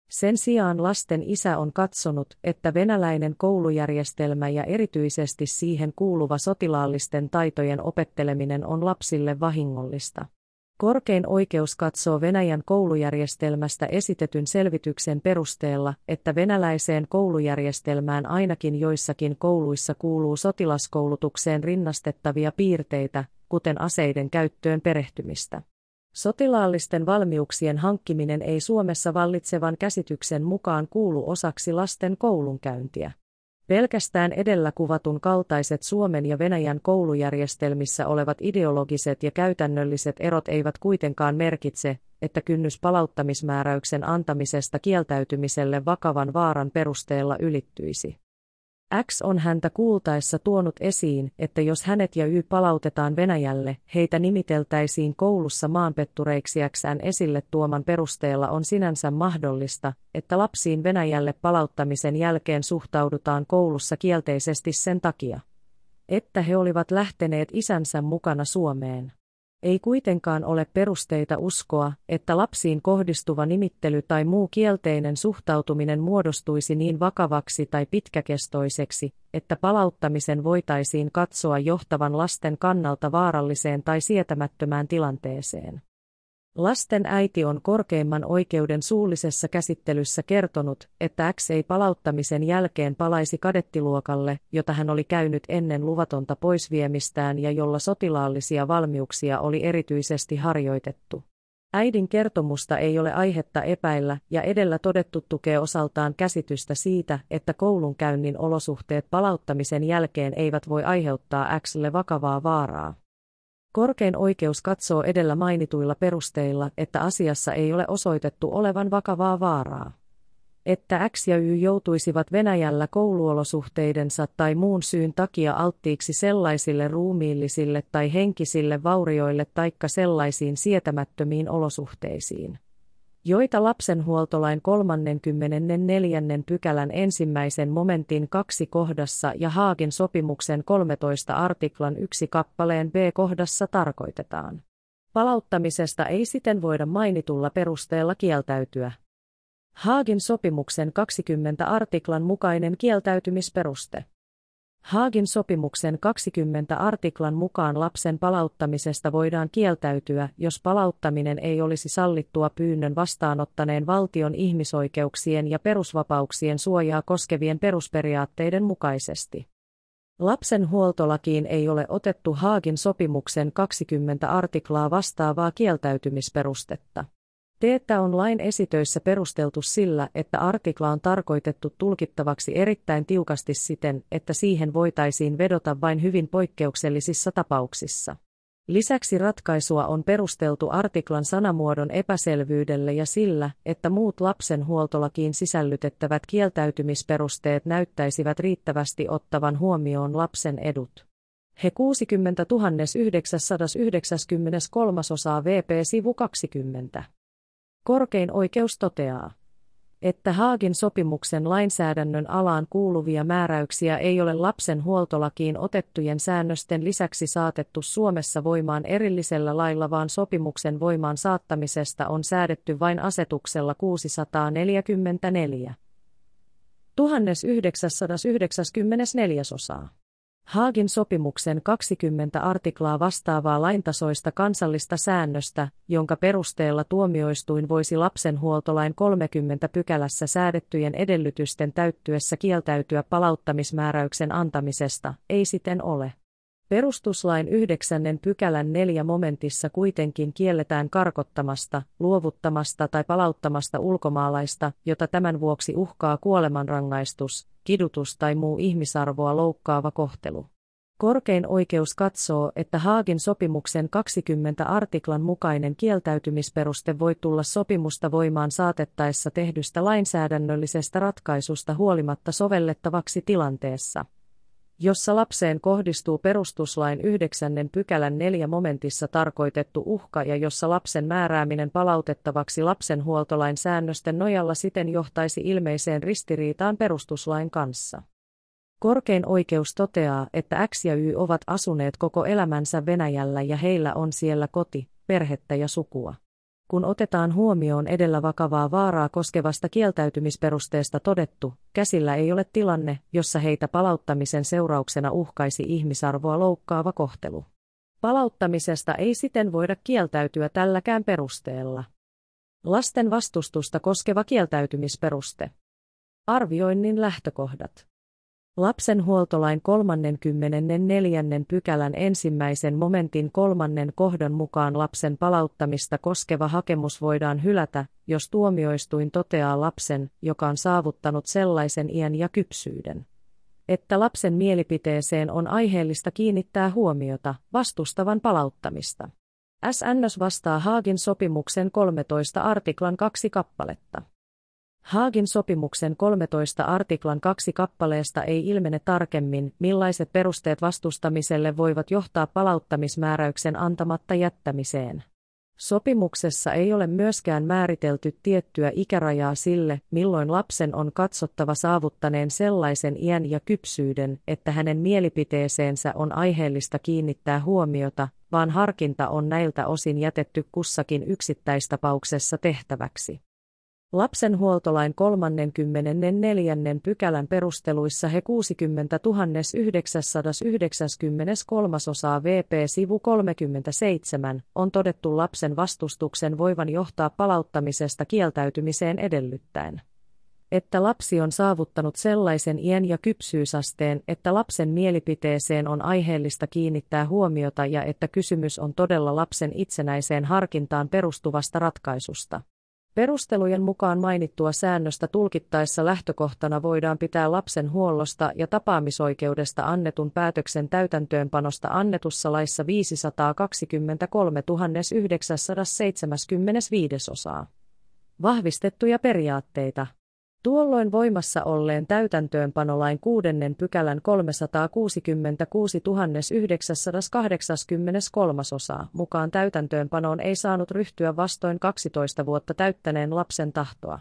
Sen sijaan lasten isä on katsonut, että venäläinen koulujärjestelmä ja erityisesti siihen kuuluva sotilaallisten taitojen opetteleminen on lapsille vahingollista. Korkein oikeus katsoo Venäjän koulujärjestelmästä esitetyn selvityksen perusteella, että venäläiseen koulujärjestelmään ainakin joissakin kouluissa kuuluu sotilaskoulutukseen rinnastettavia piirteitä, kuten aseiden käyttöön perehtymistä. Sotilaallisten valmiuksien hankkiminen ei Suomessa vallitsevan käsityksen mukaan kuulu osaksi lasten koulunkäyntiä. Pelkästään edellä kuvatun kaltaiset Suomen ja Venäjän koulujärjestelmissä olevat ideologiset ja käytännölliset erot eivät kuitenkaan merkitse, että kynnys palauttamismääräyksen antamisesta kieltäytymiselle vakavan vaaran perusteella ylittyisi. X on häntä kuultaessa tuonut esiin, että jos hänet ja Y palautetaan Venäjälle, heitä nimiteltäisiin koulussa maanpettureiksi Xn esille tuoman perusteella on sinänsä mahdollista, että lapsiin Venäjälle palauttamisen jälkeen suhtaudutaan koulussa kielteisesti sen takia, että he olivat lähteneet isänsä mukana Suomeen. Ei kuitenkaan ole perusteita uskoa, että lapsiin kohdistuva nimittely tai muu kielteinen suhtautuminen muodostuisi niin vakavaksi tai pitkäkestoiseksi, että palauttamisen voitaisiin katsoa johtavan lasten kannalta vaaralliseen tai sietämättömään tilanteeseen. Lasten äiti on korkeimman oikeuden suullisessa käsittelyssä kertonut, että X ei palauttamisen jälkeen palaisi kadettiluokalle, jota hän oli käynyt ennen luvatonta poisviemistään ja jolla sotilaallisia valmiuksia oli erityisesti harjoitettu. Äidin kertomusta ei ole aihetta epäillä ja edellä todettu tukee osaltaan käsitystä siitä, että koulunkäynnin olosuhteet palauttamisen jälkeen eivät voi aiheuttaa Xlle vakavaa vaaraa. Korkein oikeus katsoo edellä mainituilla perusteilla, että asiassa ei ole osoitettu olevan vakavaa vaaraa. Että X ja Y joutuisivat Venäjällä kouluolosuhteidensa tai muun syyn takia alttiiksi sellaisille ruumiillisille tai henkisille vaurioille taikka sellaisiin sietämättömiin olosuhteisiin joita lapsenhuoltolain 34. pykälän ensimmäisen momentin kaksi kohdassa ja Haagin sopimuksen 13 artiklan yksi kappaleen B-kohdassa tarkoitetaan. Palauttamisesta ei siten voida mainitulla perusteella kieltäytyä. Haagin sopimuksen 20 artiklan mukainen kieltäytymisperuste. Haagin sopimuksen 20 artiklan mukaan lapsen palauttamisesta voidaan kieltäytyä, jos palauttaminen ei olisi sallittua pyynnön vastaanottaneen valtion ihmisoikeuksien ja perusvapauksien suojaa koskevien perusperiaatteiden mukaisesti. Lapsen huoltolakiin ei ole otettu Haagin sopimuksen 20 artiklaa vastaavaa kieltäytymisperustetta. Teettä on lain esitöissä perusteltu sillä, että artikla on tarkoitettu tulkittavaksi erittäin tiukasti siten, että siihen voitaisiin vedota vain hyvin poikkeuksellisissa tapauksissa. Lisäksi ratkaisua on perusteltu artiklan sanamuodon epäselvyydelle ja sillä, että muut lapsen huoltolakiin sisällytettävät kieltäytymisperusteet näyttäisivät riittävästi ottavan huomioon lapsen edut. He 60 993 osaa VP sivu 20. Korkein oikeus toteaa, että Haagin sopimuksen lainsäädännön alaan kuuluvia määräyksiä ei ole lapsen huoltolakiin otettujen säännösten lisäksi saatettu Suomessa voimaan erillisellä lailla, vaan sopimuksen voimaan saattamisesta on säädetty vain asetuksella 644. 1994 osaa. Haagin sopimuksen 20 artiklaa vastaavaa laintasoista kansallista säännöstä, jonka perusteella tuomioistuin voisi lapsenhuoltolain 30 pykälässä säädettyjen edellytysten täyttyessä kieltäytyä palauttamismääräyksen antamisesta, ei siten ole. Perustuslain yhdeksännen pykälän neljä momentissa kuitenkin kielletään karkottamasta, luovuttamasta tai palauttamasta ulkomaalaista, jota tämän vuoksi uhkaa kuolemanrangaistus, kidutus tai muu ihmisarvoa loukkaava kohtelu. Korkein oikeus katsoo, että Haagin sopimuksen 20 artiklan mukainen kieltäytymisperuste voi tulla sopimusta voimaan saatettaessa tehdystä lainsäädännöllisestä ratkaisusta huolimatta sovellettavaksi tilanteessa, jossa lapseen kohdistuu perustuslain 9. pykälän 4 momentissa tarkoitettu uhka ja jossa lapsen määrääminen palautettavaksi lapsenhuoltolain säännösten nojalla siten johtaisi ilmeiseen ristiriitaan perustuslain kanssa. Korkein oikeus toteaa, että X ja Y ovat asuneet koko elämänsä Venäjällä ja heillä on siellä koti, perhettä ja sukua. Kun otetaan huomioon edellä vakavaa vaaraa koskevasta kieltäytymisperusteesta todettu, käsillä ei ole tilanne, jossa heitä palauttamisen seurauksena uhkaisi ihmisarvoa loukkaava kohtelu. Palauttamisesta ei siten voida kieltäytyä tälläkään perusteella. Lasten vastustusta koskeva kieltäytymisperuste. Arvioinnin lähtökohdat. Lapsenhuoltolain 34. pykälän ensimmäisen momentin kolmannen kohdan mukaan lapsen palauttamista koskeva hakemus voidaan hylätä, jos tuomioistuin toteaa lapsen, joka on saavuttanut sellaisen iän ja kypsyyden, että lapsen mielipiteeseen on aiheellista kiinnittää huomiota vastustavan palauttamista. SNS vastaa Haagin sopimuksen 13 artiklan kaksi kappaletta. Haagin sopimuksen 13 artiklan kaksi kappaleesta ei ilmene tarkemmin, millaiset perusteet vastustamiselle voivat johtaa palauttamismääräyksen antamatta jättämiseen. Sopimuksessa ei ole myöskään määritelty tiettyä ikärajaa sille, milloin lapsen on katsottava saavuttaneen sellaisen iän ja kypsyyden, että hänen mielipiteeseensä on aiheellista kiinnittää huomiota, vaan harkinta on näiltä osin jätetty kussakin yksittäistapauksessa tehtäväksi. Lapsenhuoltolain 34. pykälän perusteluissa he 60 993 osaa VP sivu 37 on todettu lapsen vastustuksen voivan johtaa palauttamisesta kieltäytymiseen edellyttäen että lapsi on saavuttanut sellaisen iän ja kypsyysasteen, että lapsen mielipiteeseen on aiheellista kiinnittää huomiota ja että kysymys on todella lapsen itsenäiseen harkintaan perustuvasta ratkaisusta. Perustelujen mukaan mainittua säännöstä tulkittaessa lähtökohtana voidaan pitää lapsen huollosta ja tapaamisoikeudesta annetun päätöksen täytäntöönpanosta annetussa laissa 523 975 osaa. Vahvistettuja periaatteita. Tuolloin voimassa olleen täytäntöönpanolain kuudennen pykälän 366 983 osaa mukaan täytäntöönpanoon ei saanut ryhtyä vastoin 12 vuotta täyttäneen lapsen tahtoa.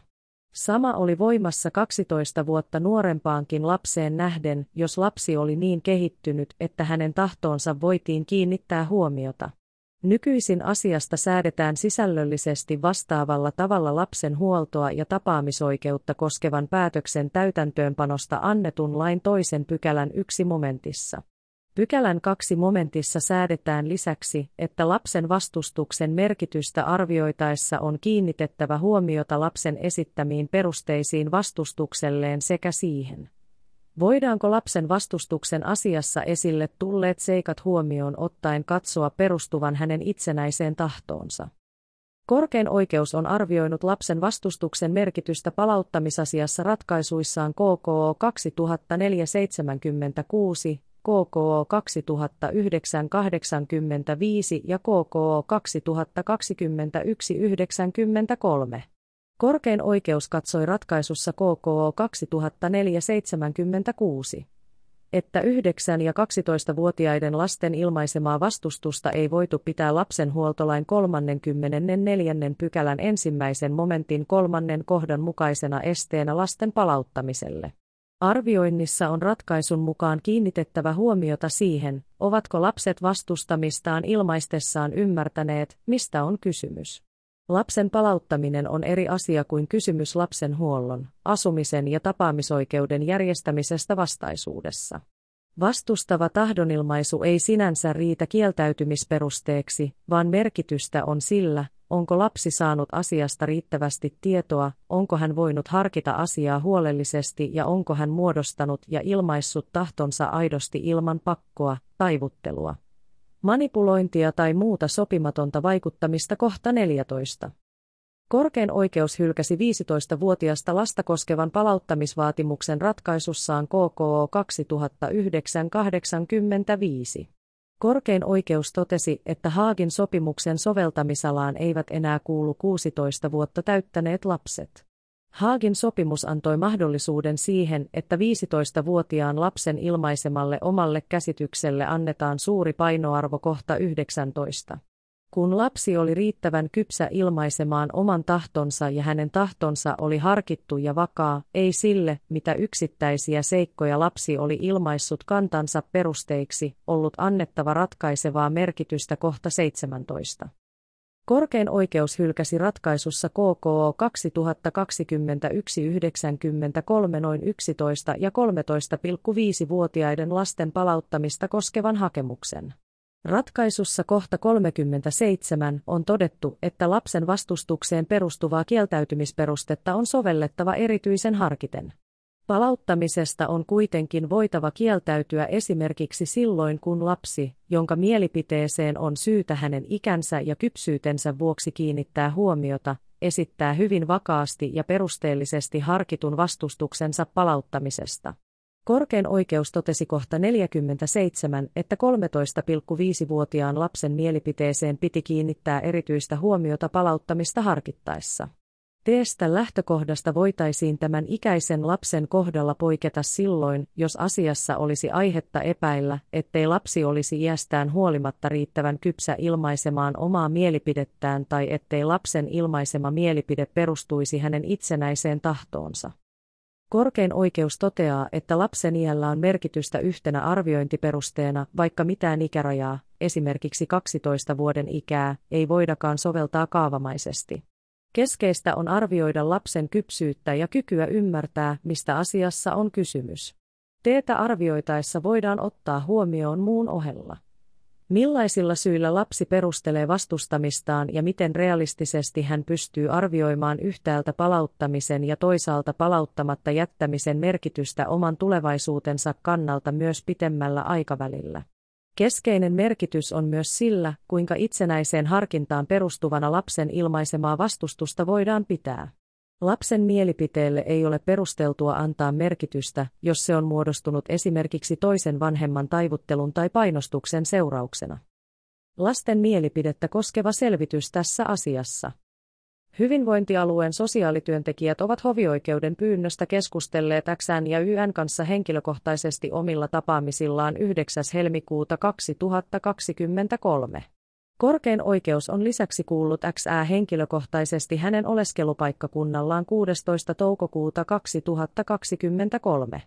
Sama oli voimassa 12 vuotta nuorempaankin lapseen nähden, jos lapsi oli niin kehittynyt, että hänen tahtoonsa voitiin kiinnittää huomiota. Nykyisin asiasta säädetään sisällöllisesti vastaavalla tavalla lapsen huoltoa ja tapaamisoikeutta koskevan päätöksen täytäntöönpanosta annetun lain toisen pykälän yksi momentissa. Pykälän kaksi momentissa säädetään lisäksi, että lapsen vastustuksen merkitystä arvioitaessa on kiinnitettävä huomiota lapsen esittämiin perusteisiin vastustukselleen sekä siihen, Voidaanko lapsen vastustuksen asiassa esille tulleet seikat huomioon ottaen katsoa perustuvan hänen itsenäiseen tahtoonsa? Korkein oikeus on arvioinut lapsen vastustuksen merkitystä palauttamisasiassa ratkaisuissaan KKO 2476, KKO 2985 ja KKO 2021-93. Korkein oikeus katsoi ratkaisussa KKO 2476, että 9- ja 12-vuotiaiden lasten ilmaisemaa vastustusta ei voitu pitää lapsenhuoltolain 34. pykälän ensimmäisen momentin kolmannen kohdan mukaisena esteenä lasten palauttamiselle. Arvioinnissa on ratkaisun mukaan kiinnitettävä huomiota siihen, ovatko lapset vastustamistaan ilmaistessaan ymmärtäneet, mistä on kysymys. Lapsen palauttaminen on eri asia kuin kysymys lapsen huollon, asumisen ja tapaamisoikeuden järjestämisestä vastaisuudessa. Vastustava tahdonilmaisu ei sinänsä riitä kieltäytymisperusteeksi, vaan merkitystä on sillä, onko lapsi saanut asiasta riittävästi tietoa, onko hän voinut harkita asiaa huolellisesti ja onko hän muodostanut ja ilmaissut tahtonsa aidosti ilman pakkoa, taivuttelua manipulointia tai muuta sopimatonta vaikuttamista kohta 14. Korkein oikeus hylkäsi 15-vuotiasta lasta koskevan palauttamisvaatimuksen ratkaisussaan KKO 2009-85. Korkein oikeus totesi, että Haagin sopimuksen soveltamisalaan eivät enää kuulu 16 vuotta täyttäneet lapset. Haagin sopimus antoi mahdollisuuden siihen, että 15-vuotiaan lapsen ilmaisemalle omalle käsitykselle annetaan suuri painoarvo kohta 19. Kun lapsi oli riittävän kypsä ilmaisemaan oman tahtonsa ja hänen tahtonsa oli harkittu ja vakaa, ei sille, mitä yksittäisiä seikkoja lapsi oli ilmaissut kantansa perusteiksi, ollut annettava ratkaisevaa merkitystä kohta 17. Korkein oikeus hylkäsi ratkaisussa KKO 2021-93 noin 11- ja 13,5-vuotiaiden lasten palauttamista koskevan hakemuksen. Ratkaisussa kohta 37 on todettu, että lapsen vastustukseen perustuvaa kieltäytymisperustetta on sovellettava erityisen harkiten. Palauttamisesta on kuitenkin voitava kieltäytyä esimerkiksi silloin, kun lapsi, jonka mielipiteeseen on syytä hänen ikänsä ja kypsyytensä vuoksi kiinnittää huomiota, esittää hyvin vakaasti ja perusteellisesti harkitun vastustuksensa palauttamisesta. Korkein oikeus totesi kohta 47, että 13,5-vuotiaan lapsen mielipiteeseen piti kiinnittää erityistä huomiota palauttamista harkittaessa. Teestä lähtökohdasta voitaisiin tämän ikäisen lapsen kohdalla poiketa silloin, jos asiassa olisi aihetta epäillä, ettei lapsi olisi iästään huolimatta riittävän kypsä ilmaisemaan omaa mielipidettään tai ettei lapsen ilmaisema mielipide perustuisi hänen itsenäiseen tahtoonsa. Korkein oikeus toteaa, että lapsen iällä on merkitystä yhtenä arviointiperusteena, vaikka mitään ikärajaa, esimerkiksi 12 vuoden ikää, ei voidakaan soveltaa kaavamaisesti. Keskeistä on arvioida lapsen kypsyyttä ja kykyä ymmärtää, mistä asiassa on kysymys. Teetä arvioitaessa voidaan ottaa huomioon muun ohella. Millaisilla syillä lapsi perustelee vastustamistaan ja miten realistisesti hän pystyy arvioimaan yhtäältä palauttamisen ja toisaalta palauttamatta jättämisen merkitystä oman tulevaisuutensa kannalta myös pitemmällä aikavälillä. Keskeinen merkitys on myös sillä, kuinka itsenäiseen harkintaan perustuvana lapsen ilmaisemaa vastustusta voidaan pitää. Lapsen mielipiteelle ei ole perusteltua antaa merkitystä, jos se on muodostunut esimerkiksi toisen vanhemman taivuttelun tai painostuksen seurauksena. Lasten mielipidettä koskeva selvitys tässä asiassa. Hyvinvointialueen sosiaalityöntekijät ovat hovioikeuden pyynnöstä keskustelleet XN ja YN kanssa henkilökohtaisesti omilla tapaamisillaan 9. helmikuuta 2023. Korkein oikeus on lisäksi kuullut Xää henkilökohtaisesti hänen oleskelupaikkakunnallaan 16. toukokuuta 2023.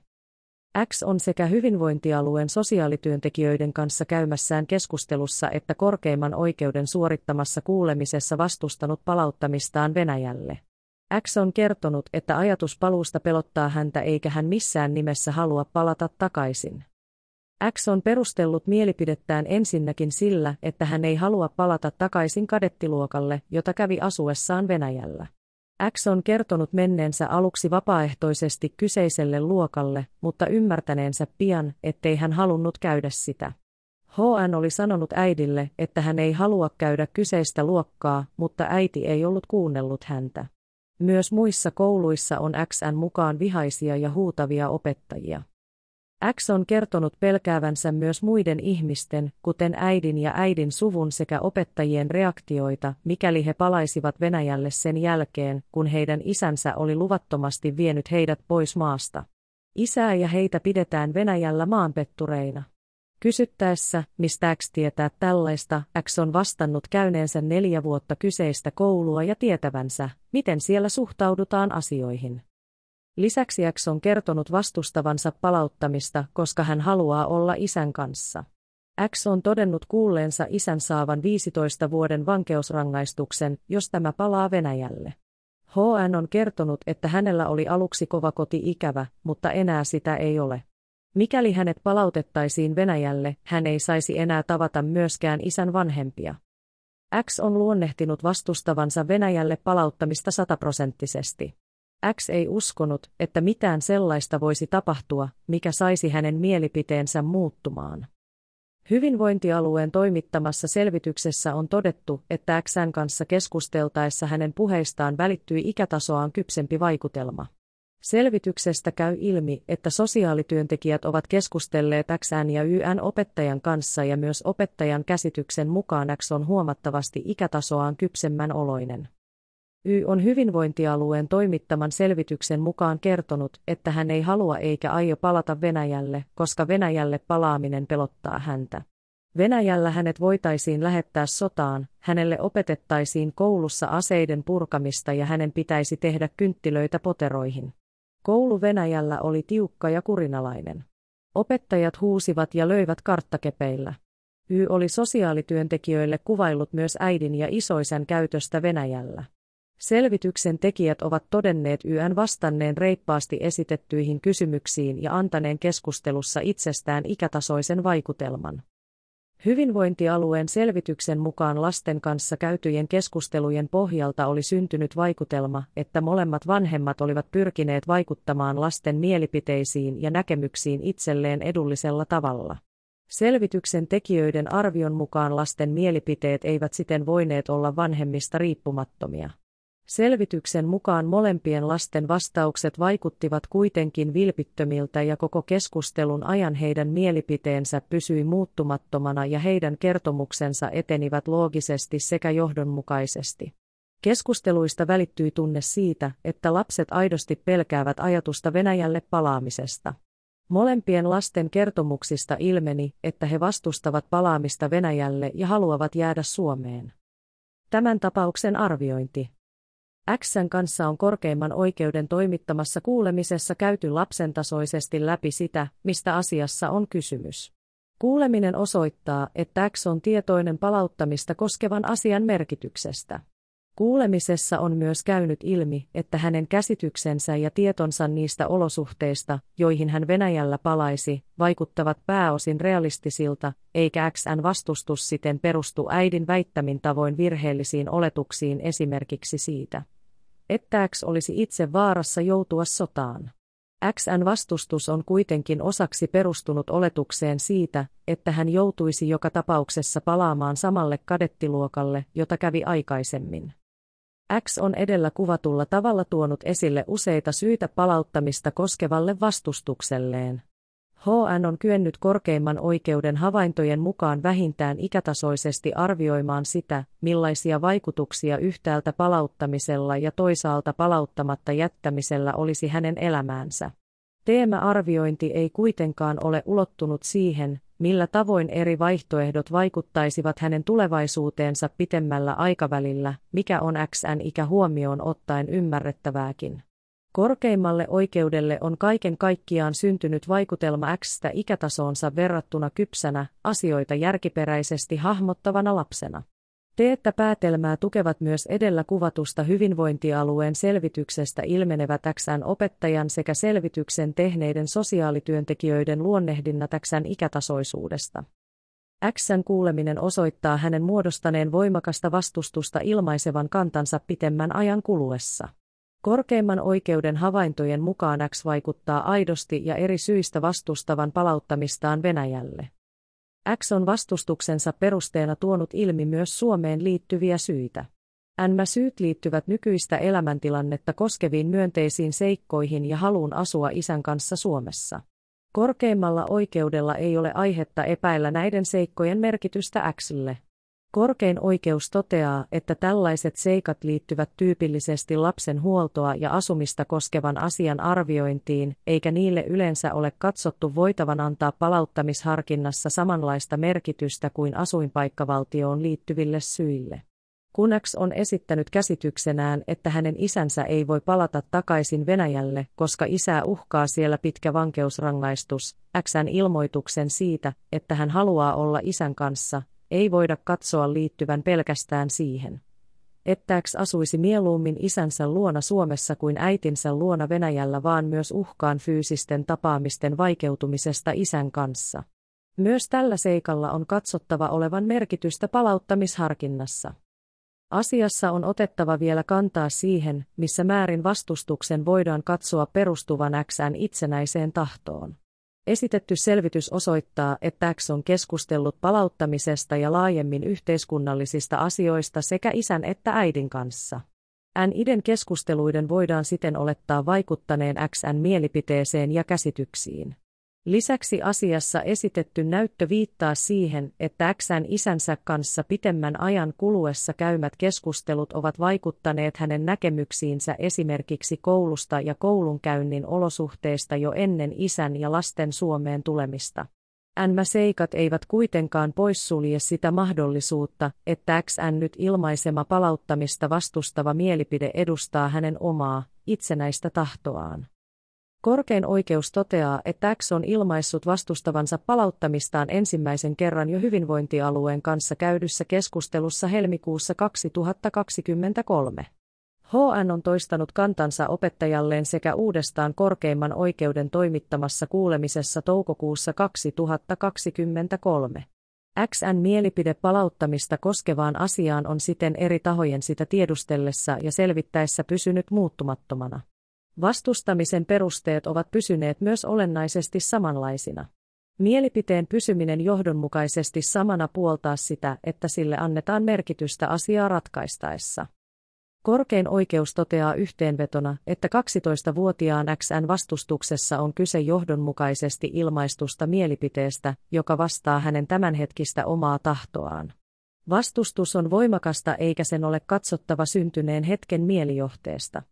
X on sekä hyvinvointialueen sosiaalityöntekijöiden kanssa käymässään keskustelussa että korkeimman oikeuden suorittamassa kuulemisessa vastustanut palauttamistaan Venäjälle. X on kertonut, että ajatus paluusta pelottaa häntä eikä hän missään nimessä halua palata takaisin. X on perustellut mielipidettään ensinnäkin sillä, että hän ei halua palata takaisin kadettiluokalle, jota kävi asuessaan Venäjällä. X on kertonut menneensä aluksi vapaaehtoisesti kyseiselle luokalle, mutta ymmärtäneensä pian, ettei hän halunnut käydä sitä. HN oli sanonut äidille, että hän ei halua käydä kyseistä luokkaa, mutta äiti ei ollut kuunnellut häntä. Myös muissa kouluissa on XN mukaan vihaisia ja huutavia opettajia. X on kertonut pelkäävänsä myös muiden ihmisten, kuten äidin ja äidin suvun sekä opettajien reaktioita, mikäli he palaisivat Venäjälle sen jälkeen, kun heidän isänsä oli luvattomasti vienyt heidät pois maasta. Isää ja heitä pidetään Venäjällä maanpettureina. Kysyttäessä, mistä X tietää tällaista, X on vastannut käyneensä neljä vuotta kyseistä koulua ja tietävänsä, miten siellä suhtaudutaan asioihin. Lisäksi X on kertonut vastustavansa palauttamista, koska hän haluaa olla isän kanssa. X on todennut kuulleensa isän saavan 15 vuoden vankeusrangaistuksen, jos tämä palaa Venäjälle. HN on kertonut, että hänellä oli aluksi kova koti-ikävä, mutta enää sitä ei ole. Mikäli hänet palautettaisiin Venäjälle, hän ei saisi enää tavata myöskään isän vanhempia. X on luonnehtinut vastustavansa Venäjälle palauttamista sataprosenttisesti. X ei uskonut, että mitään sellaista voisi tapahtua, mikä saisi hänen mielipiteensä muuttumaan. Hyvinvointialueen toimittamassa selvityksessä on todettu, että Xn kanssa keskusteltaessa hänen puheistaan välittyi ikätasoaan kypsempi vaikutelma. Selvityksestä käy ilmi, että sosiaalityöntekijät ovat keskustelleet XN ja YN opettajan kanssa ja myös opettajan käsityksen mukaan X on huomattavasti ikätasoaan kypsemmän oloinen. Y on hyvinvointialueen toimittaman selvityksen mukaan kertonut, että hän ei halua eikä aio palata Venäjälle, koska Venäjälle palaaminen pelottaa häntä. Venäjällä hänet voitaisiin lähettää sotaan, hänelle opetettaisiin koulussa aseiden purkamista ja hänen pitäisi tehdä kynttilöitä poteroihin. Koulu Venäjällä oli tiukka ja kurinalainen. Opettajat huusivat ja löivät karttakepeillä. Y oli sosiaalityöntekijöille kuvaillut myös äidin ja isoisän käytöstä Venäjällä. Selvityksen tekijät ovat todenneet YN vastanneen reippaasti esitettyihin kysymyksiin ja antaneen keskustelussa itsestään ikätasoisen vaikutelman. Hyvinvointialueen selvityksen mukaan lasten kanssa käytyjen keskustelujen pohjalta oli syntynyt vaikutelma, että molemmat vanhemmat olivat pyrkineet vaikuttamaan lasten mielipiteisiin ja näkemyksiin itselleen edullisella tavalla. Selvityksen tekijöiden arvion mukaan lasten mielipiteet eivät siten voineet olla vanhemmista riippumattomia. Selvityksen mukaan molempien lasten vastaukset vaikuttivat kuitenkin vilpittömiltä ja koko keskustelun ajan heidän mielipiteensä pysyi muuttumattomana ja heidän kertomuksensa etenivät loogisesti sekä johdonmukaisesti. Keskusteluista välittyi tunne siitä, että lapset aidosti pelkäävät ajatusta Venäjälle palaamisesta. Molempien lasten kertomuksista ilmeni, että he vastustavat palaamista Venäjälle ja haluavat jäädä Suomeen. Tämän tapauksen arviointi Xn kanssa on korkeimman oikeuden toimittamassa kuulemisessa käyty lapsentasoisesti läpi sitä, mistä asiassa on kysymys. Kuuleminen osoittaa, että X on tietoinen palauttamista koskevan asian merkityksestä. Kuulemisessa on myös käynyt ilmi, että hänen käsityksensä ja tietonsa niistä olosuhteista, joihin hän Venäjällä palaisi, vaikuttavat pääosin realistisilta, eikä XN vastustus siten perustu äidin väittämin tavoin virheellisiin oletuksiin esimerkiksi siitä, että X olisi itse vaarassa joutua sotaan. XN vastustus on kuitenkin osaksi perustunut oletukseen siitä, että hän joutuisi joka tapauksessa palaamaan samalle kadettiluokalle, jota kävi aikaisemmin. X on edellä kuvatulla tavalla tuonut esille useita syitä palauttamista koskevalle vastustukselleen. HN on kyennyt korkeimman oikeuden havaintojen mukaan vähintään ikätasoisesti arvioimaan sitä, millaisia vaikutuksia yhtäältä palauttamisella ja toisaalta palauttamatta jättämisellä olisi hänen elämäänsä. Teema-arviointi ei kuitenkaan ole ulottunut siihen, millä tavoin eri vaihtoehdot vaikuttaisivat hänen tulevaisuuteensa pitemmällä aikavälillä, mikä on XN-ikä huomioon ottaen ymmärrettävääkin. Korkeimmalle oikeudelle on kaiken kaikkiaan syntynyt vaikutelma Xstä ikätasoonsa verrattuna kypsänä, asioita järkiperäisesti hahmottavana lapsena. Teettä päätelmää tukevat myös edellä kuvatusta hyvinvointialueen selvityksestä ilmenevät XN opettajan sekä selvityksen tehneiden sosiaalityöntekijöiden luonnehdinnat XN ikätasoisuudesta. Xn kuuleminen osoittaa hänen muodostaneen voimakasta vastustusta ilmaisevan kantansa pitemmän ajan kuluessa. Korkeimman oikeuden havaintojen mukaan X vaikuttaa aidosti ja eri syistä vastustavan palauttamistaan Venäjälle. X on vastustuksensa perusteena tuonut ilmi myös Suomeen liittyviä syitä. NMä-syyt liittyvät nykyistä elämäntilannetta koskeviin myönteisiin seikkoihin ja haluun asua isän kanssa Suomessa. Korkeimmalla oikeudella ei ole aihetta epäillä näiden seikkojen merkitystä Xlle. Korkein oikeus toteaa, että tällaiset seikat liittyvät tyypillisesti lapsen huoltoa ja asumista koskevan asian arviointiin, eikä niille yleensä ole katsottu voitavan antaa palauttamisharkinnassa samanlaista merkitystä kuin asuinpaikkavaltioon liittyville syille. Kunax on esittänyt käsityksenään, että hänen isänsä ei voi palata takaisin Venäjälle, koska isää uhkaa siellä pitkä vankeusrangaistus. Xn ilmoituksen siitä, että hän haluaa olla isän kanssa, ei voida katsoa liittyvän pelkästään siihen. Että X asuisi mieluummin isänsä luona Suomessa kuin äitinsä luona Venäjällä vaan myös uhkaan fyysisten tapaamisten vaikeutumisesta isän kanssa. Myös tällä seikalla on katsottava olevan merkitystä palauttamisharkinnassa. Asiassa on otettava vielä kantaa siihen, missä määrin vastustuksen voidaan katsoa perustuvan Xn itsenäiseen tahtoon. Esitetty selvitys osoittaa, että X on keskustellut palauttamisesta ja laajemmin yhteiskunnallisista asioista sekä isän että äidin kanssa. N-iden keskusteluiden voidaan siten olettaa vaikuttaneen XN mielipiteeseen ja käsityksiin. Lisäksi asiassa esitetty näyttö viittaa siihen, että Xn isänsä kanssa pitemmän ajan kuluessa käymät keskustelut ovat vaikuttaneet hänen näkemyksiinsä esimerkiksi koulusta ja koulunkäynnin olosuhteista jo ennen isän ja lasten Suomeen tulemista. NMä-seikat eivät kuitenkaan poissulje sitä mahdollisuutta, että XN nyt ilmaisema palauttamista vastustava mielipide edustaa hänen omaa, itsenäistä tahtoaan. Korkein oikeus toteaa, että X on ilmaissut vastustavansa palauttamistaan ensimmäisen kerran jo hyvinvointialueen kanssa käydyssä keskustelussa helmikuussa 2023. HN on toistanut kantansa opettajalleen sekä uudestaan korkeimman oikeuden toimittamassa kuulemisessa toukokuussa 2023. XN mielipide palauttamista koskevaan asiaan on siten eri tahojen sitä tiedustellessa ja selvittäessä pysynyt muuttumattomana. Vastustamisen perusteet ovat pysyneet myös olennaisesti samanlaisina. Mielipiteen pysyminen johdonmukaisesti samana puoltaa sitä, että sille annetaan merkitystä asiaa ratkaistaessa. Korkein oikeus toteaa yhteenvetona, että 12-vuotiaan XN vastustuksessa on kyse johdonmukaisesti ilmaistusta mielipiteestä, joka vastaa hänen tämänhetkistä omaa tahtoaan. Vastustus on voimakasta eikä sen ole katsottava syntyneen hetken mielijohteesta.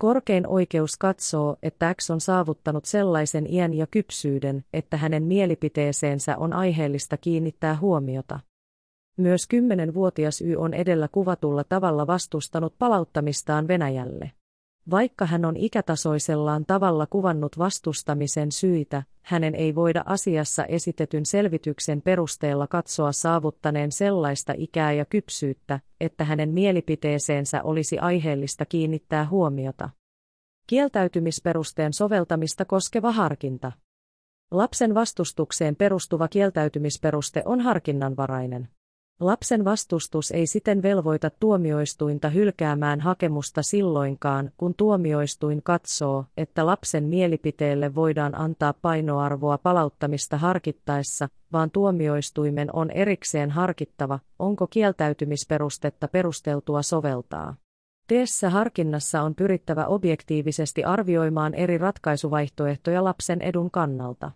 Korkein oikeus katsoo, että X on saavuttanut sellaisen iän ja kypsyyden, että hänen mielipiteeseensä on aiheellista kiinnittää huomiota. Myös kymmenenvuotias Y on edellä kuvatulla tavalla vastustanut palauttamistaan Venäjälle. Vaikka hän on ikätasoisellaan tavalla kuvannut vastustamisen syitä, hänen ei voida asiassa esitetyn selvityksen perusteella katsoa saavuttaneen sellaista ikää ja kypsyyttä, että hänen mielipiteeseensä olisi aiheellista kiinnittää huomiota. Kieltäytymisperusteen soveltamista koskeva harkinta. Lapsen vastustukseen perustuva kieltäytymisperuste on harkinnanvarainen. Lapsen vastustus ei siten velvoita tuomioistuinta hylkäämään hakemusta silloinkaan, kun tuomioistuin katsoo, että lapsen mielipiteelle voidaan antaa painoarvoa palauttamista harkittaessa, vaan tuomioistuimen on erikseen harkittava, onko kieltäytymisperustetta perusteltua soveltaa. Teessä harkinnassa on pyrittävä objektiivisesti arvioimaan eri ratkaisuvaihtoehtoja lapsen edun kannalta.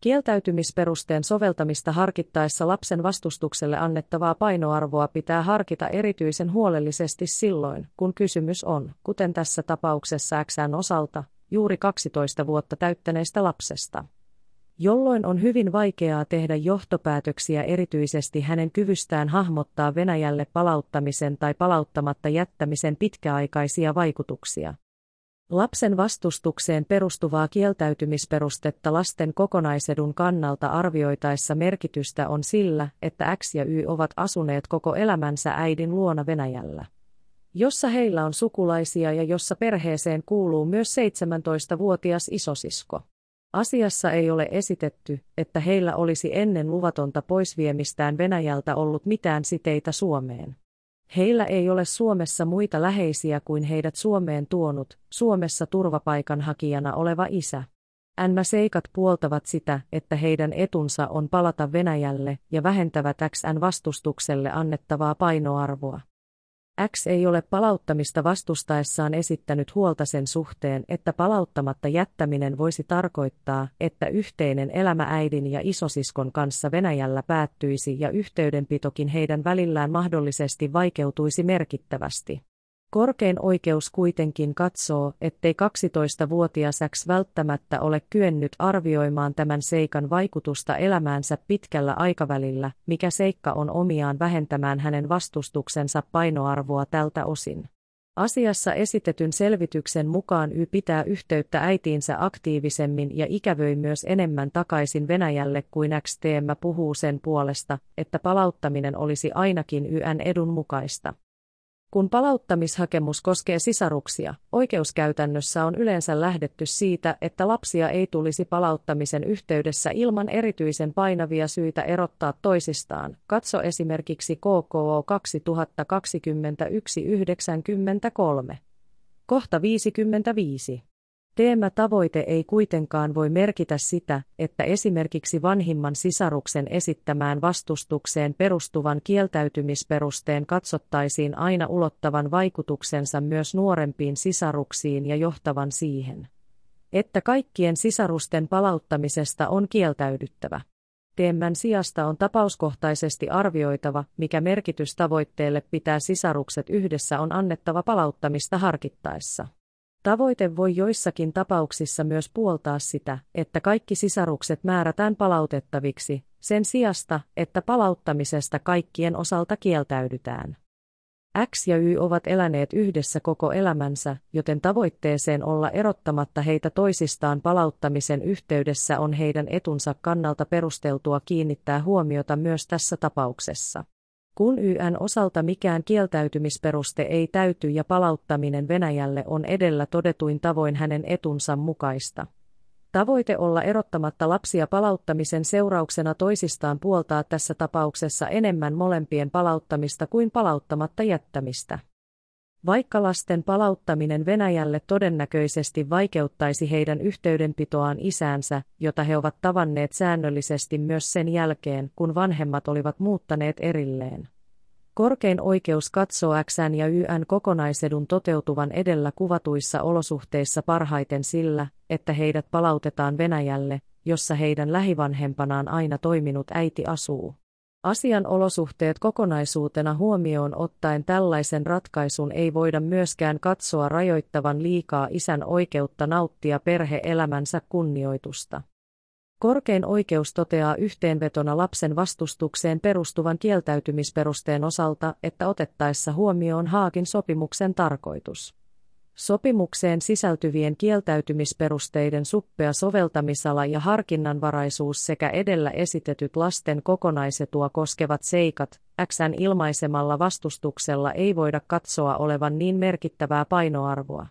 Kieltäytymisperusteen soveltamista harkittaessa lapsen vastustukselle annettavaa painoarvoa pitää harkita erityisen huolellisesti silloin, kun kysymys on, kuten tässä tapauksessa XN osalta, juuri 12 vuotta täyttäneestä lapsesta. Jolloin on hyvin vaikeaa tehdä johtopäätöksiä erityisesti hänen kyvystään hahmottaa Venäjälle palauttamisen tai palauttamatta jättämisen pitkäaikaisia vaikutuksia. Lapsen vastustukseen perustuvaa kieltäytymisperustetta lasten kokonaisedun kannalta arvioitaessa merkitystä on sillä, että X ja Y ovat asuneet koko elämänsä äidin luona Venäjällä. Jossa heillä on sukulaisia ja jossa perheeseen kuuluu myös 17-vuotias isosisko. Asiassa ei ole esitetty, että heillä olisi ennen luvatonta poisviemistään Venäjältä ollut mitään siteitä Suomeen. Heillä ei ole Suomessa muita läheisiä kuin heidät Suomeen tuonut, Suomessa turvapaikanhakijana oleva isä. Nämä seikat puoltavat sitä, että heidän etunsa on palata Venäjälle ja vähentävät XN vastustukselle annettavaa painoarvoa. X ei ole palauttamista vastustaessaan esittänyt huolta sen suhteen, että palauttamatta jättäminen voisi tarkoittaa, että yhteinen elämä äidin ja isosiskon kanssa Venäjällä päättyisi ja yhteydenpitokin heidän välillään mahdollisesti vaikeutuisi merkittävästi. Korkein oikeus kuitenkin katsoo, ettei 12-vuotias X välttämättä ole kyennyt arvioimaan tämän seikan vaikutusta elämäänsä pitkällä aikavälillä, mikä seikka on omiaan vähentämään hänen vastustuksensa painoarvoa tältä osin. Asiassa esitetyn selvityksen mukaan Y pitää yhteyttä äitiinsä aktiivisemmin ja ikävöi myös enemmän takaisin Venäjälle kuin XTM puhuu sen puolesta, että palauttaminen olisi ainakin YN edun mukaista. Kun palauttamishakemus koskee sisaruksia, oikeuskäytännössä on yleensä lähdetty siitä, että lapsia ei tulisi palauttamisen yhteydessä ilman erityisen painavia syitä erottaa toisistaan. Katso esimerkiksi KKO 2021-93. Kohta 55. Teemätavoite ei kuitenkaan voi merkitä sitä, että esimerkiksi vanhimman sisaruksen esittämään vastustukseen perustuvan kieltäytymisperusteen katsottaisiin aina ulottavan vaikutuksensa myös nuorempiin sisaruksiin ja johtavan siihen, että kaikkien sisarusten palauttamisesta on kieltäydyttävä. Teemän sijasta on tapauskohtaisesti arvioitava, mikä merkitys tavoitteelle pitää sisarukset yhdessä on annettava palauttamista harkittaessa. Tavoite voi joissakin tapauksissa myös puoltaa sitä, että kaikki sisarukset määrätään palautettaviksi, sen sijasta, että palauttamisesta kaikkien osalta kieltäydytään. X ja Y ovat eläneet yhdessä koko elämänsä, joten tavoitteeseen olla erottamatta heitä toisistaan palauttamisen yhteydessä on heidän etunsa kannalta perusteltua kiinnittää huomiota myös tässä tapauksessa. Kun YN osalta mikään kieltäytymisperuste ei täyty ja palauttaminen Venäjälle on edellä todetuin tavoin hänen etunsa mukaista. Tavoite olla erottamatta lapsia palauttamisen seurauksena toisistaan puoltaa tässä tapauksessa enemmän molempien palauttamista kuin palauttamatta jättämistä. Vaikka lasten palauttaminen Venäjälle todennäköisesti vaikeuttaisi heidän yhteydenpitoaan isäänsä, jota he ovat tavanneet säännöllisesti myös sen jälkeen, kun vanhemmat olivat muuttaneet erilleen. Korkein oikeus katsoo XN ja YN kokonaisedun toteutuvan edellä kuvatuissa olosuhteissa parhaiten sillä, että heidät palautetaan Venäjälle, jossa heidän lähivanhempanaan aina toiminut äiti asuu. Asian olosuhteet kokonaisuutena huomioon ottaen tällaisen ratkaisun ei voida myöskään katsoa rajoittavan liikaa isän oikeutta nauttia perhe-elämänsä kunnioitusta. Korkein oikeus toteaa yhteenvetona lapsen vastustukseen perustuvan kieltäytymisperusteen osalta, että otettaessa huomioon Haakin sopimuksen tarkoitus. Sopimukseen sisältyvien kieltäytymisperusteiden suppea soveltamisala ja harkinnanvaraisuus sekä edellä esitetyt lasten kokonaisetua koskevat seikat, Xn ilmaisemalla vastustuksella ei voida katsoa olevan niin merkittävää painoarvoa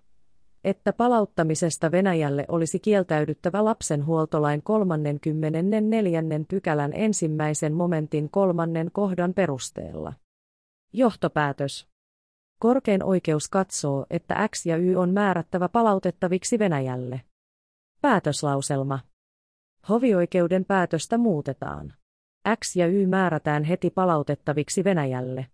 että palauttamisesta Venäjälle olisi kieltäydyttävä lapsenhuoltolain 34. pykälän ensimmäisen momentin kolmannen kohdan perusteella. Johtopäätös. Korkein oikeus katsoo, että X ja Y on määrättävä palautettaviksi Venäjälle. Päätöslauselma. Hovioikeuden päätöstä muutetaan. X ja Y määrätään heti palautettaviksi Venäjälle.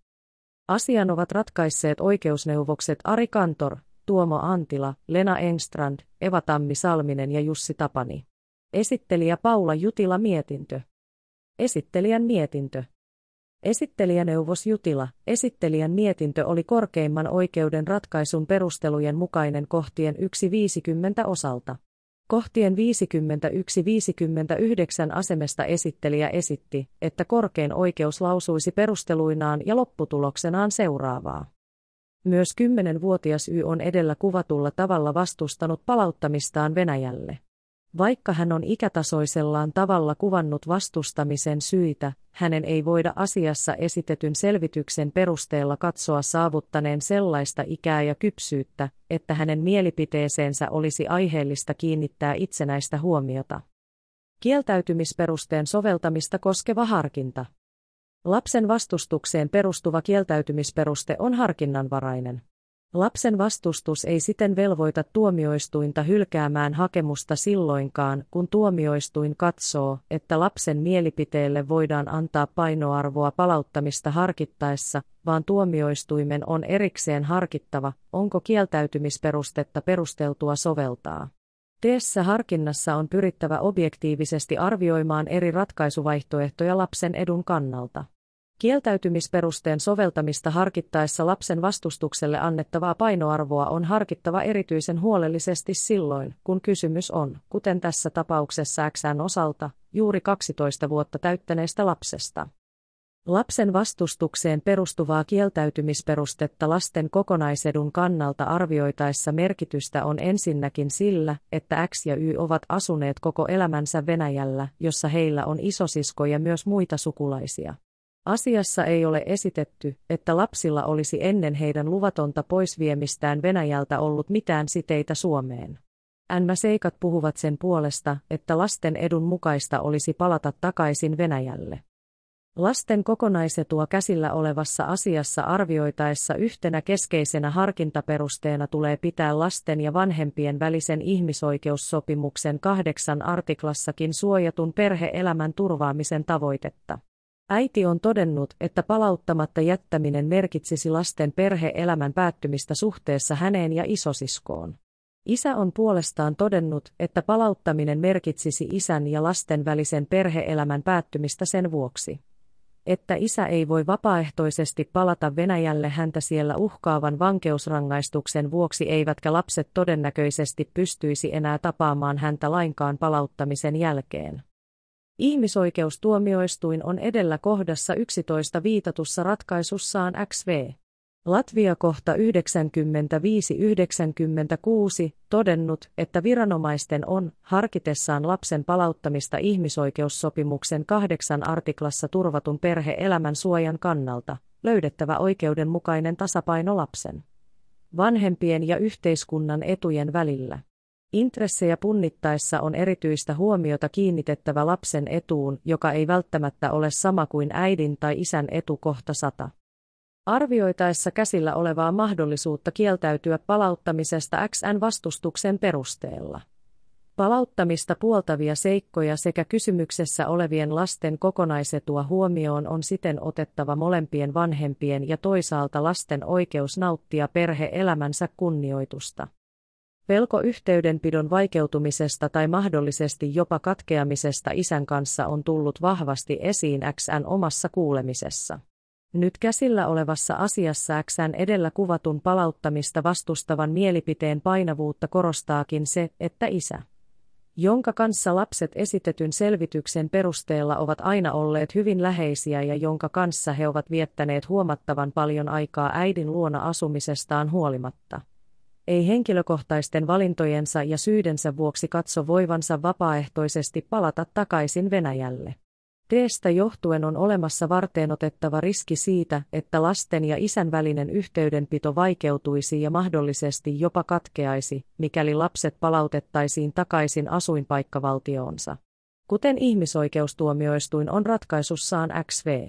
Asian ovat ratkaisseet oikeusneuvokset Ari Kantor, Tuomo Antila, Lena Engstrand, Eva Tammi Salminen ja Jussi Tapani. Esittelijä Paula Jutila mietintö. Esittelijän mietintö. Esittelijäneuvos Jutila, esittelijän mietintö oli korkeimman oikeuden ratkaisun perustelujen mukainen kohtien 1.50 osalta. Kohtien 51-59 asemesta esittelijä esitti, että korkein oikeus lausuisi perusteluinaan ja lopputuloksenaan seuraavaa. Myös 10-vuotias Y on edellä kuvatulla tavalla vastustanut palauttamistaan Venäjälle. Vaikka hän on ikätasoisellaan tavalla kuvannut vastustamisen syitä, hänen ei voida asiassa esitetyn selvityksen perusteella katsoa saavuttaneen sellaista ikää ja kypsyyttä, että hänen mielipiteeseensä olisi aiheellista kiinnittää itsenäistä huomiota. Kieltäytymisperusteen soveltamista koskeva harkinta. Lapsen vastustukseen perustuva kieltäytymisperuste on harkinnanvarainen. Lapsen vastustus ei siten velvoita tuomioistuinta hylkäämään hakemusta silloinkaan, kun tuomioistuin katsoo, että lapsen mielipiteelle voidaan antaa painoarvoa palauttamista harkittaessa, vaan tuomioistuimen on erikseen harkittava, onko kieltäytymisperustetta perusteltua soveltaa. Teessä harkinnassa on pyrittävä objektiivisesti arvioimaan eri ratkaisuvaihtoehtoja lapsen edun kannalta. Kieltäytymisperusteen soveltamista harkittaessa lapsen vastustukselle annettavaa painoarvoa on harkittava erityisen huolellisesti silloin, kun kysymys on, kuten tässä tapauksessa XN osalta, juuri 12 vuotta täyttäneestä lapsesta. Lapsen vastustukseen perustuvaa kieltäytymisperustetta lasten kokonaisedun kannalta arvioitaessa merkitystä on ensinnäkin sillä, että X ja Y ovat asuneet koko elämänsä Venäjällä, jossa heillä on isosisko ja myös muita sukulaisia. Asiassa ei ole esitetty, että lapsilla olisi ennen heidän luvatonta poisviemistään Venäjältä ollut mitään siteitä Suomeen. Nämä seikat puhuvat sen puolesta, että lasten edun mukaista olisi palata takaisin Venäjälle. Lasten kokonaisetua käsillä olevassa asiassa arvioitaessa yhtenä keskeisenä harkintaperusteena tulee pitää lasten ja vanhempien välisen ihmisoikeussopimuksen kahdeksan artiklassakin suojatun perheelämän turvaamisen tavoitetta. Äiti on todennut, että palauttamatta jättäminen merkitsisi lasten perhe-elämän päättymistä suhteessa häneen ja isosiskoon. Isä on puolestaan todennut, että palauttaminen merkitsisi isän ja lasten välisen perheelämän päättymistä sen vuoksi. Että isä ei voi vapaaehtoisesti palata Venäjälle häntä siellä uhkaavan vankeusrangaistuksen vuoksi eivätkä lapset todennäköisesti pystyisi enää tapaamaan häntä lainkaan palauttamisen jälkeen. Ihmisoikeustuomioistuin on edellä kohdassa 11 viitatussa ratkaisussaan XV. Latvia kohta 95-96 todennut, että viranomaisten on, harkitessaan lapsen palauttamista ihmisoikeussopimuksen kahdeksan artiklassa turvatun perhe-elämän suojan kannalta, löydettävä oikeudenmukainen tasapaino lapsen, vanhempien ja yhteiskunnan etujen välillä. Intressejä punnittaessa on erityistä huomiota kiinnitettävä lapsen etuun, joka ei välttämättä ole sama kuin äidin tai isän etu kohta sata. Arvioitaessa käsillä olevaa mahdollisuutta kieltäytyä palauttamisesta XN vastustuksen perusteella. Palauttamista puoltavia seikkoja sekä kysymyksessä olevien lasten kokonaisetua huomioon on siten otettava molempien vanhempien ja toisaalta lasten oikeus nauttia perhe-elämänsä kunnioitusta. Pelko yhteydenpidon vaikeutumisesta tai mahdollisesti jopa katkeamisesta isän kanssa on tullut vahvasti esiin XN omassa kuulemisessa. Nyt käsillä olevassa asiassa XN edellä kuvatun palauttamista vastustavan mielipiteen painavuutta korostaakin se, että isä, jonka kanssa lapset esitetyn selvityksen perusteella ovat aina olleet hyvin läheisiä ja jonka kanssa he ovat viettäneet huomattavan paljon aikaa äidin luona asumisestaan huolimatta ei henkilökohtaisten valintojensa ja syydensä vuoksi katso voivansa vapaaehtoisesti palata takaisin Venäjälle. Teestä johtuen on olemassa varteenotettava riski siitä, että lasten ja isän välinen yhteydenpito vaikeutuisi ja mahdollisesti jopa katkeaisi, mikäli lapset palautettaisiin takaisin asuinpaikkavaltioonsa. Kuten ihmisoikeustuomioistuin on ratkaisussaan XV.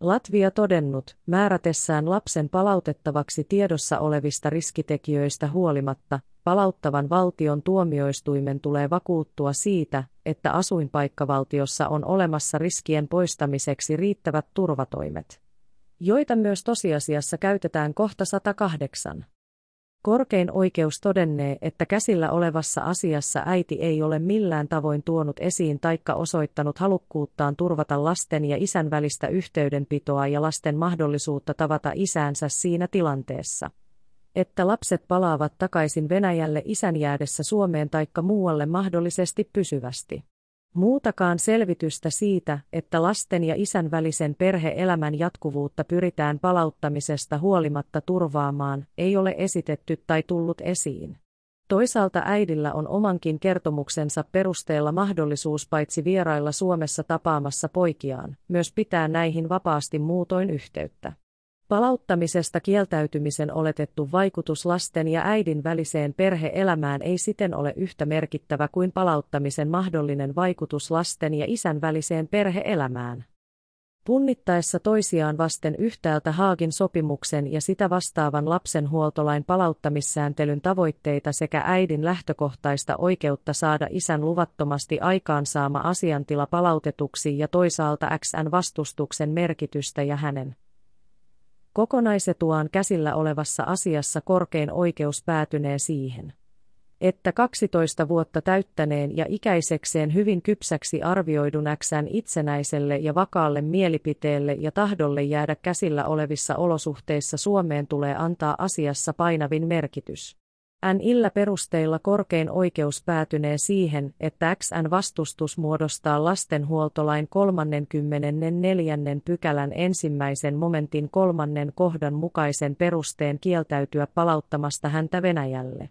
Latvia todennut, määrätessään lapsen palautettavaksi tiedossa olevista riskitekijöistä huolimatta, palauttavan valtion tuomioistuimen tulee vakuuttua siitä, että asuinpaikkavaltiossa on olemassa riskien poistamiseksi riittävät turvatoimet, joita myös tosiasiassa käytetään kohta 108. Korkein oikeus todennee, että käsillä olevassa asiassa äiti ei ole millään tavoin tuonut esiin taikka osoittanut halukkuuttaan turvata lasten ja isän välistä yhteydenpitoa ja lasten mahdollisuutta tavata isäänsä siinä tilanteessa. Että lapset palaavat takaisin Venäjälle isän jäädessä Suomeen taikka muualle mahdollisesti pysyvästi. Muutakaan selvitystä siitä, että lasten ja isän välisen perheelämän jatkuvuutta pyritään palauttamisesta huolimatta turvaamaan, ei ole esitetty tai tullut esiin. Toisaalta äidillä on omankin kertomuksensa perusteella mahdollisuus paitsi vierailla Suomessa tapaamassa poikiaan, myös pitää näihin vapaasti muutoin yhteyttä. Palauttamisesta kieltäytymisen oletettu vaikutus lasten ja äidin väliseen perheelämään ei siten ole yhtä merkittävä kuin palauttamisen mahdollinen vaikutus lasten ja isän väliseen perheelämään. Punnittaessa toisiaan vasten yhtäältä Haagin sopimuksen ja sitä vastaavan lapsenhuoltolain palauttamissääntelyn tavoitteita sekä äidin lähtökohtaista oikeutta saada isän luvattomasti aikaansaama asiantila palautetuksi ja toisaalta XN vastustuksen merkitystä ja hänen Kokonaisetuaan käsillä olevassa asiassa korkein oikeus päätynee siihen, että 12 vuotta täyttäneen ja ikäisekseen hyvin kypsäksi arvioidun äksän itsenäiselle ja vakaalle mielipiteelle ja tahdolle jäädä käsillä olevissa olosuhteissa Suomeen tulee antaa asiassa painavin merkitys. N illä perusteilla korkein oikeus päätynee siihen, että XN vastustus muodostaa lastenhuoltolain 34. pykälän ensimmäisen momentin kolmannen kohdan mukaisen perusteen kieltäytyä palauttamasta häntä Venäjälle.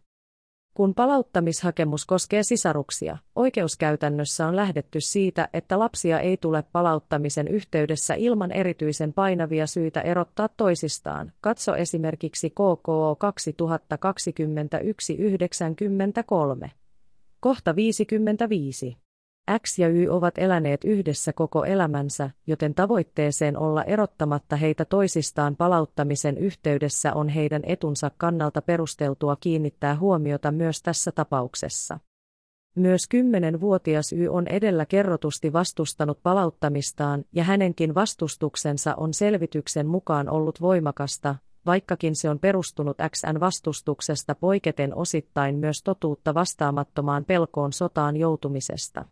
Kun palauttamishakemus koskee sisaruksia, oikeuskäytännössä on lähdetty siitä, että lapsia ei tule palauttamisen yhteydessä ilman erityisen painavia syitä erottaa toisistaan. Katso esimerkiksi KKO 2021-93. Kohta 55. X ja Y ovat eläneet yhdessä koko elämänsä, joten tavoitteeseen olla erottamatta heitä toisistaan palauttamisen yhteydessä on heidän etunsa kannalta perusteltua kiinnittää huomiota myös tässä tapauksessa. Myös kymmenenvuotias Y on edellä kerrotusti vastustanut palauttamistaan, ja hänenkin vastustuksensa on selvityksen mukaan ollut voimakasta, vaikkakin se on perustunut XN vastustuksesta poiketen osittain myös totuutta vastaamattomaan pelkoon sotaan joutumisesta.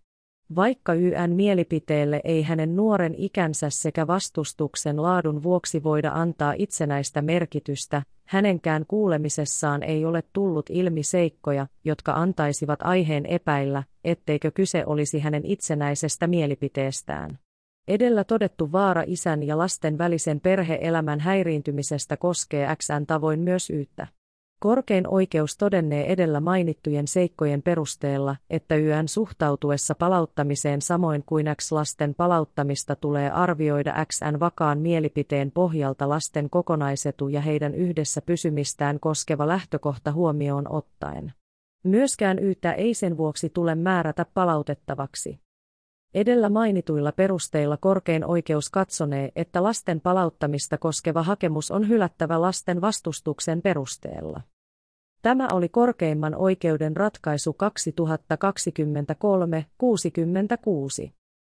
Vaikka YN mielipiteelle ei hänen nuoren ikänsä sekä vastustuksen laadun vuoksi voida antaa itsenäistä merkitystä, hänenkään kuulemisessaan ei ole tullut ilmi seikkoja, jotka antaisivat aiheen epäillä, etteikö kyse olisi hänen itsenäisestä mielipiteestään. Edellä todettu vaara isän ja lasten välisen perheelämän häiriintymisestä koskee XN tavoin myös yyttä. Korkein oikeus todennee edellä mainittujen seikkojen perusteella, että YN suhtautuessa palauttamiseen samoin kuin X-lasten palauttamista tulee arvioida XN vakaan mielipiteen pohjalta lasten kokonaisetu ja heidän yhdessä pysymistään koskeva lähtökohta huomioon ottaen. Myöskään yyttä ei sen vuoksi tule määrätä palautettavaksi. Edellä mainituilla perusteilla korkein oikeus katsonee, että lasten palauttamista koskeva hakemus on hylättävä lasten vastustuksen perusteella. Tämä oli korkeimman oikeuden ratkaisu 2023-66.